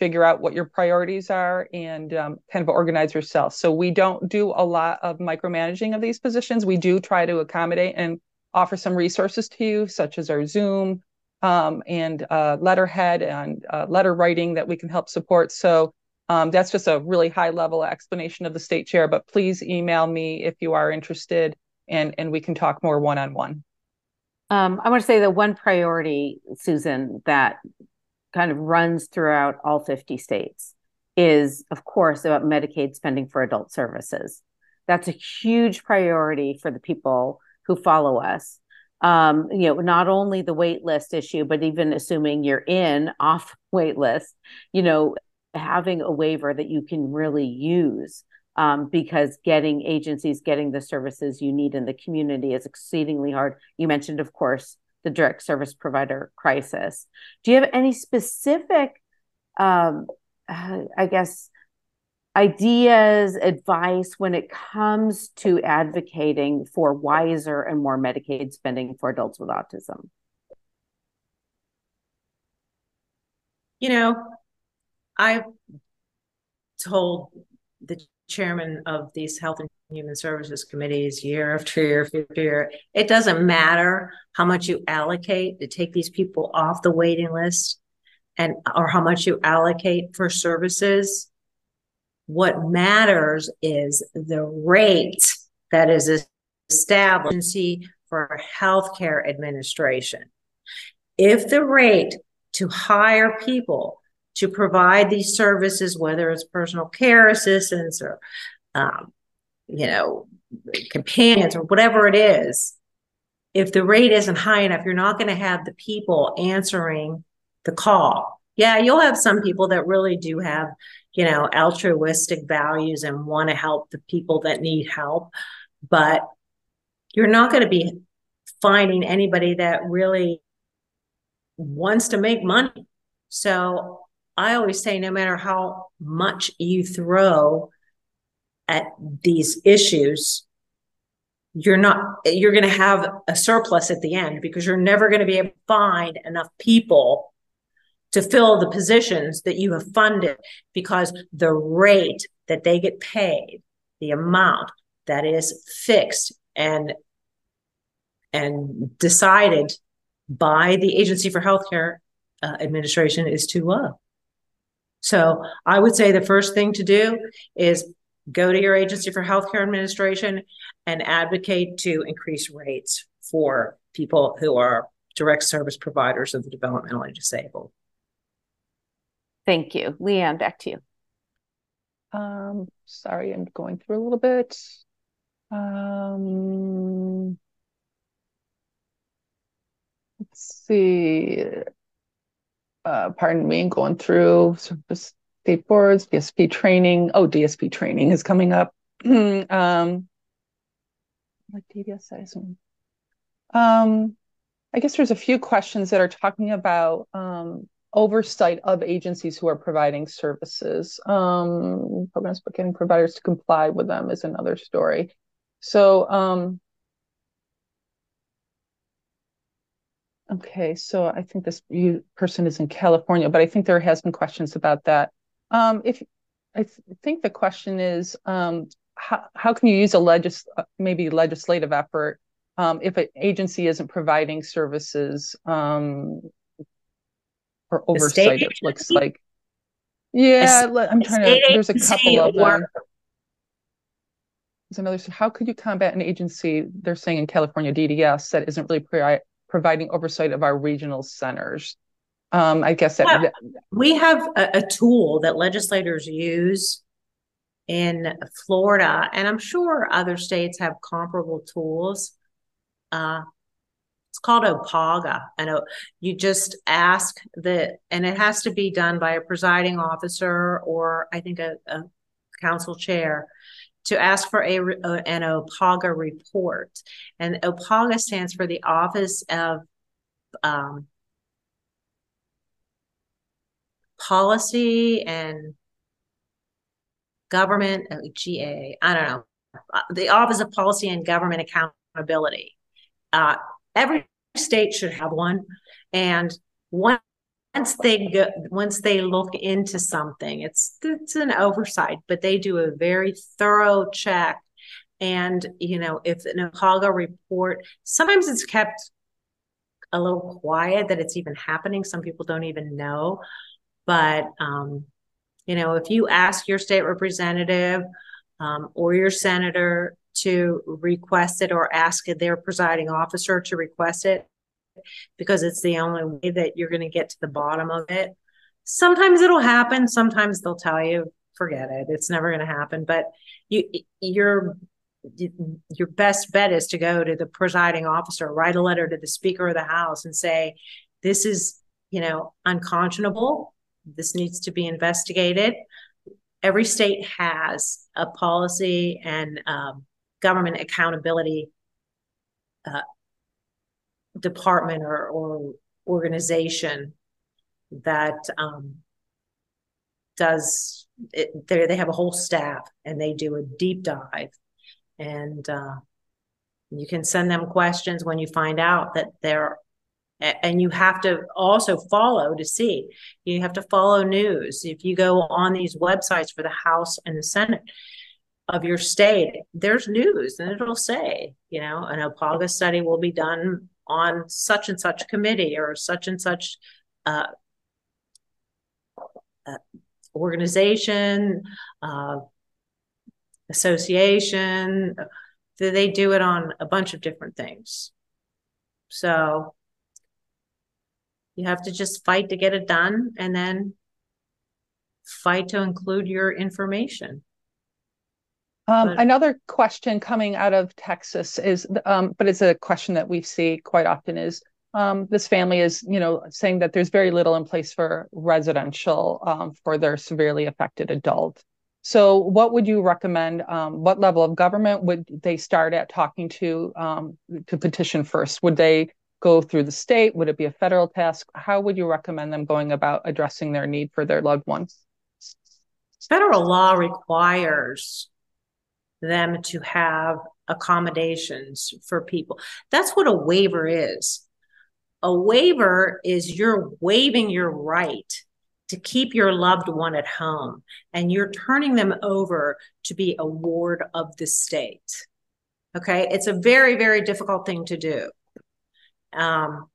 figure out what your priorities are and um, kind of organize yourself. So we don't do a lot of micromanaging of these positions. We do try to accommodate and offer some resources to you such as our zoom um, and uh, letterhead and uh, letter writing that we can help support. So um, that's just a really high level explanation of the state chair, but please email me if you are interested and, and we can talk more one on one. I want to say the one priority, Susan, that kind of runs throughout all 50 states is, of course, about Medicaid spending for adult services. That's a huge priority for the people who follow us. Um, you know, not only the wait list issue, but even assuming you're in off *laughs* wait list, you know, having a waiver that you can really use um, because getting agencies getting the services you need in the community is exceedingly hard. You mentioned, of course, the direct service provider crisis. Do you have any specific, um, uh, I guess, ideas, advice when it comes to advocating for wiser and more Medicaid spending for adults with autism? You know, I told the chairman of these health and human services committees year after year after year. It doesn't matter how much you allocate to take these people off the waiting list and or how much you allocate for services. What matters is the rate that is established for healthcare administration. If the rate to hire people to provide these services, whether it's personal care assistance or um, you know, companions or whatever it is, if the rate isn't high enough, you're not going to have the people answering the call. Yeah, you'll have some people that really do have, you know, altruistic values and want to help the people that need help, but you're not going to be finding anybody that really wants to make money. So I always say no matter how much you throw at these issues, you're not you're going to have a surplus at the end because you're never going to be able to find enough people to fill the positions that you have funded because the rate that they get paid the amount that is fixed and and decided by the agency for healthcare uh, administration is too low so i would say the first thing to do is go to your agency for healthcare administration and advocate to increase rates for people who are direct service providers of the developmentally disabled. Thank you. Leanne, back to you. Um, sorry, I'm going through a little bit. Um, let's see. Uh, pardon me, going through state boards, DSP training. Oh, DSP training is coming up. *clears throat* um, like DDSI. Um, I guess there's a few questions that are talking about um, oversight of agencies who are providing services. Um, programs, but getting providers to comply with them is another story. So, um, okay, so I think this person is in California, but I think there has been questions about that. Um, if I th- think the question is, um, how, how can you use a legis uh, maybe legislative effort um, if an agency isn't providing services um, or oversight? It looks like. Yeah, i I'm trying to. There's a couple of them. There's another. How could you combat an agency? They're saying in California DDS that isn't really providing oversight of our regional centers. Um, I guess that, yeah. we have a, a, tool that legislators use in Florida, and I'm sure other states have comparable tools. Uh, it's called OPPAGA, and you just ask the, and it has to be done by a presiding officer or I think a, a council chair to ask for a, an OPPAGA report, and OPPAGA stands for the Office of um, policy and government, uh, GA, I don't know, uh, the Office of Policy and Government Accountability. Uh, every state should have one. And once they go, once they look into something, it's it's an oversight, but they do a very thorough check. And you know, if an OPPAGA report, sometimes it's kept a little quiet that it's even happening. Some people don't even know. But, um, you know, if you ask your state representative um, or your senator to request it or ask their presiding officer to request it, because it's the only way that you're going to get to the bottom of it. Sometimes it'll happen. Sometimes they'll tell you, forget it. It's never going to happen. But you, your your best bet is to go to the presiding officer, write a letter to the Speaker of the House, and say, "This is, you know, unconscionable. This needs to be investigated. Every state has a policy and um, government accountability uh, department or, or organization that um, does it, they have a whole staff and they do a deep dive. And uh, you can send them questions when you find out that there and you have to also follow to see. You have to follow news. If you go on these websites for the house and the senate of your state, there's news and it'll say, you know, an OPPAGA study will be done on such and such committee or such and such uh, uh, organization, uh, association. They do it on a bunch of different things. So you have to just fight to get it done and then fight to include your information. Um, another question coming out of Texas is, um, but it's a question that we see quite often is um, this family is, you know, saying that there's very little in place for residential um, for their severely affected adult. So, what would you recommend? Um, what level of government would they start at talking to um, to petition first? Would they go through the state? Would it be a federal task? How would you recommend them going about addressing their need for their loved ones? Federal law requires them to have accommodations for people. That's what a waiver is. A waiver is you're waiving your right to keep your loved one at home and you're turning them over to be a ward of the state. Okay. It's a very, very difficult thing to do. Um,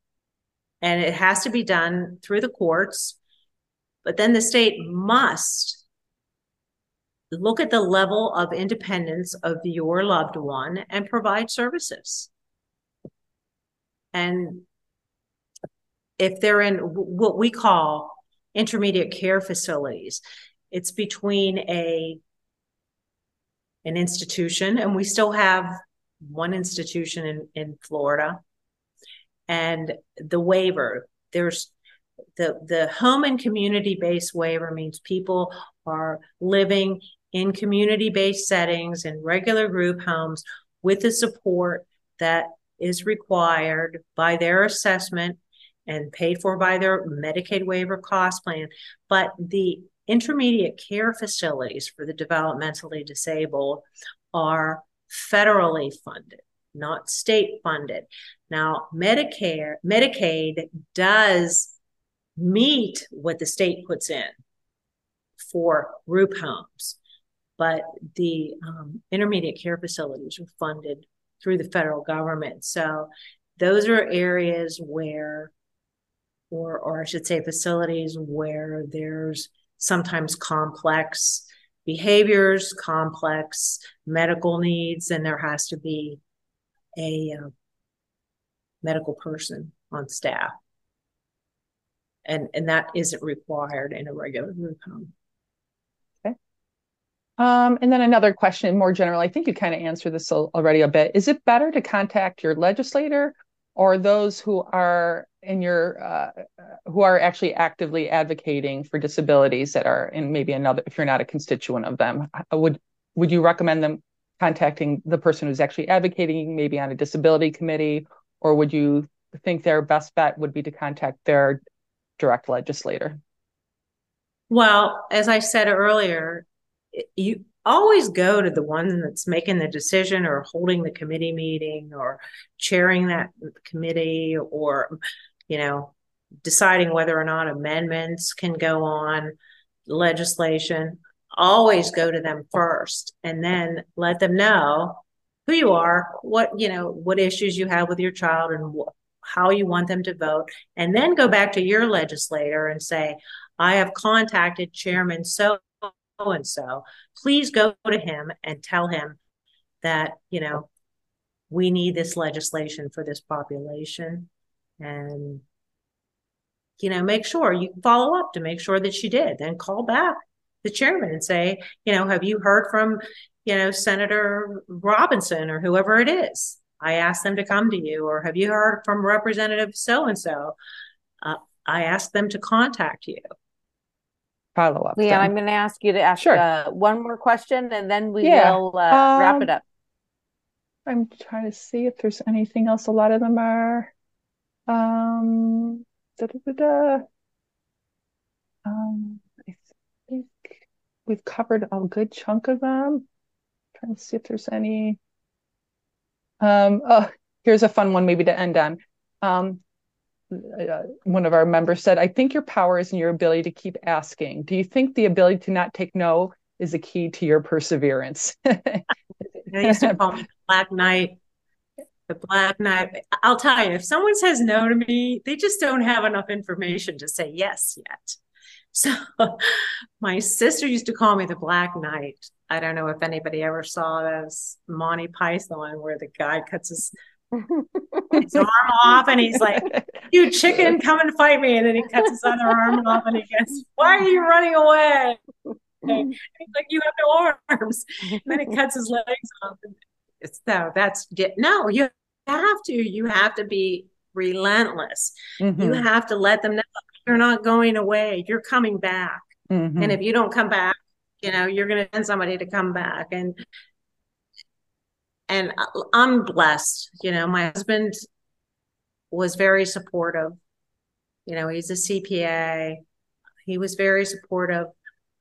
and it has to be done through the courts. But then the state must look at the level of independence of your loved one and provide services. And if they're in what we call intermediate care facilities, it's between a an institution, and we still have one institution in, in Florida, and the waiver. There's the the home and community based waiver means people are living in community based settings in regular group homes with the support that is required by their assessment and paid for by their Medicaid waiver cost plan. But the intermediate care facilities for the developmentally disabled are federally funded, not state funded. Now, Medicare, Medicaid does meet what the state puts in for group homes but the um, intermediate care facilities are funded through the federal government. So those are areas where, or or I should say, facilities where there's sometimes complex behaviors, complex medical needs, and there has to be a uh, medical person on staff. And, and that isn't required in a regular group home. Um, and then another question, more general. I think you kind of answered this already a bit. Is it better to contact your legislator or those who are in your uh, who are actually actively advocating for disabilities that are in maybe another if you're not a constituent of them? Would would you recommend them contacting the person who's actually advocating, maybe on a disability committee, or would you think their best bet would be to contact their direct legislator? Well, as I said earlier, you always go to the one that's making the decision or holding the committee meeting or chairing that committee or you know deciding whether or not amendments can go on legislation. Always go to them first and then let them know who you are what you know what issues you have with your child and how you want them to vote. And then go back to your legislator and say i have contacted chairman so and so, please go to him and tell him that, you know, we need this legislation for this population. And, you know, make sure you follow up to make sure that she did. Then call back the chairman and say, you know, have you heard from, you know, Senator Robinson or whoever it is? I asked them to come to you, or have you heard from Representative so and so? I asked them to contact you follow up. Yeah, I'm going to ask you to ask sure. uh, one more question, and then we yeah. will uh, um, wrap it up. I'm trying to see if there's anything else. A lot of them are. Um, da, da, da, um, I think we've covered a good chunk of them. I'm trying to see if there's any. Um, oh, here's a fun one maybe to end on. Um, uh, one of our members said, I think your power is in your ability to keep asking. Do you think the ability to not take no is a key to your perseverance. *laughs* they used to call me Black Knight. The Black Knight. I'll tell you, if someone says no to me, they just don't have enough information to say yes yet. *laughs* So my sister used to call me the Black Knight. I don't know if anybody ever saw this Monty Python where the guy cuts his his arm off and he's like, You chicken, come and fight me. And then he cuts his other arm off and he goes, Why are you running away? And he's like, You have no arms. And then he cuts his legs off. So that's no, you have to. You have to be relentless. Mm-hmm. You have to let them know you're not going away. You're coming back. Mm-hmm. And if you don't come back, you know, you're going to send somebody to come back. And and I'm blessed. You know, my husband was very supportive. You know, he's a CPA. He was very supportive.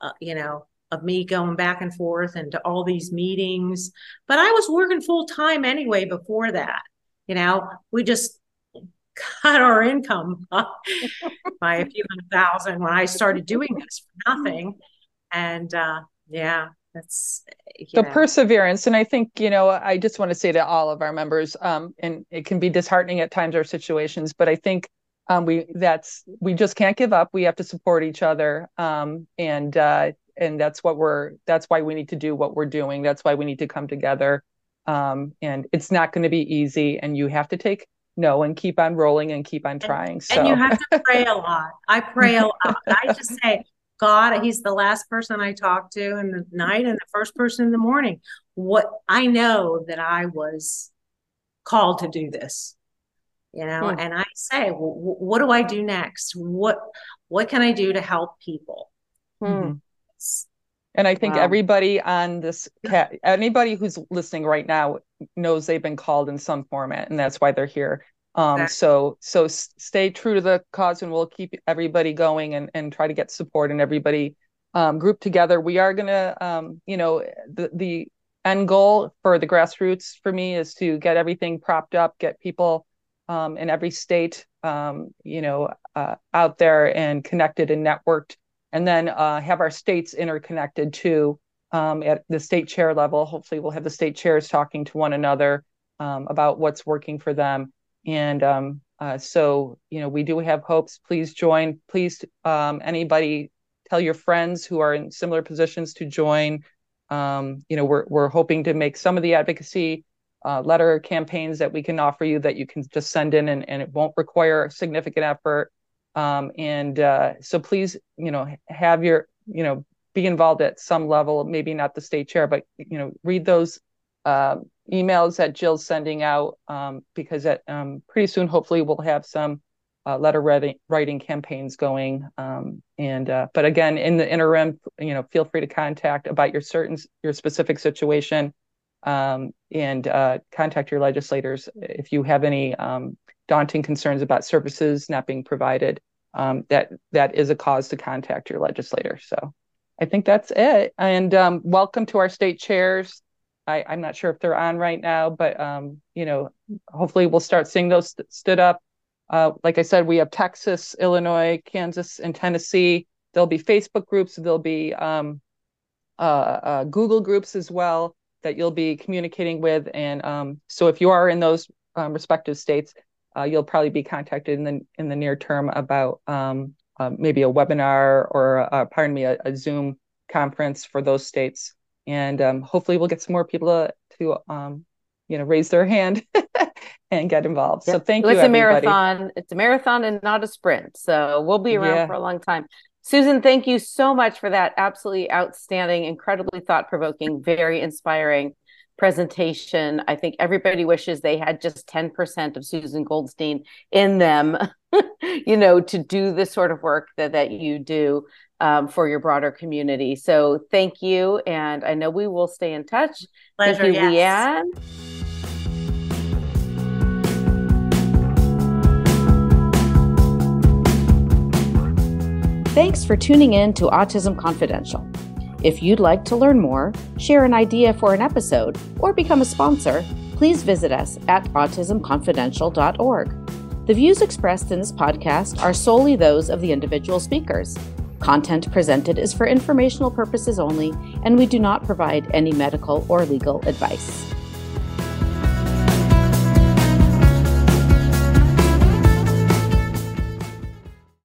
Uh, you know, of me going back and forth and to all these meetings. But I was working full time anyway before that. You know, we just *laughs* cut our income *laughs* by a few hundred thousand when I started doing this for nothing. And uh, yeah, that's the know. perseverance. And I think, you know, I just want to say to all of our members, um, and it can be disheartening at times, our situations, but I think um, we that's we just can't give up. We have to support each other. Um, and uh, and that's what we're that's why we need to do what we're doing. That's why we need to come together. Um, and it's not going to be easy, and you have to take no and keep on rolling and keep on trying. And, so and you have to pray a lot. I pray a lot. I just *laughs* say, God, He's the last person I talk to in the night and the first person in the morning. What I know that I was called to do this, you know, hmm. and I say, well, what do I do next? What what can I do to help people? Hmm. And I think wow. everybody on this *laughs* cat, anybody who's listening right now knows they've been called in some format, and that's why they're here. Um, exactly. So so stay true to the cause, and we'll keep everybody going and and try to get support and everybody um, group together. We are gonna, um, you know, the the end goal for the grassroots for me is to get everything propped up, get people um, in every state, um, you know, uh, out there and connected and networked and then uh, have our states interconnected too um, at the state chair level. Hopefully, we'll have the state chairs talking to one another um, about what's working for them. And um, uh, so, you know, we do have hopes. Please join. Please, um, anybody, tell your friends who are in similar positions to join. Um, you know, we're we're hoping to make some of the advocacy uh, letter campaigns that we can offer you that you can just send in, and, and it won't require significant effort. Um, and uh, so please, you know, have your, you know, be involved at some level, maybe not the state chair, but, you know, read those uh, emails that Jill's sending out um, because at, um, pretty soon, hopefully, we'll have some uh, letter writing, writing campaigns going. Um, and uh, but again, in the interim, you know, feel free to contact about your certain your specific situation um, and uh, contact your legislators if you have any um, daunting concerns about services not being provided um, that that is a cause to contact your legislator. So I think that's it. And welcome to our state chairs. I, am not sure if they're on right now, but um, you know, hopefully we'll start seeing those st- stood up. Uh, like I said, we have Texas, Illinois, Kansas, and Tennessee. There'll be Facebook groups. There'll be um, uh, uh, Google groups as well that you'll be communicating with. And um, so, if you are in those um, respective states, uh, you'll probably be contacted in the in the near term about um, uh, maybe a webinar or pardon me a, a, Zoom conference for those states, and um, hopefully we'll get some more people to, to um, you know raise their hand *laughs* and get involved. Yep. So thank well, you. It's everybody. a marathon. It's a marathon and not a sprint. So we'll be around yeah. for a long time. Susan, thank you so much for that absolutely outstanding, incredibly thought provoking, very inspiring presentation. I think everybody wishes they had just 10% of Susan Goldstein in them, *laughs* you know, to do the sort of work that, that you do um, for your broader community. So thank you. And I know we will stay in touch. Pleasure, thank you, yes. Leanne. Thanks for tuning in to Autism Confidential. If you'd like to learn more, share an idea for an episode, or become a sponsor, please visit us at autismconfidential.org. The views expressed in this podcast are solely those of the individual speakers. Content presented is for informational purposes only, and we do not provide any medical or legal advice.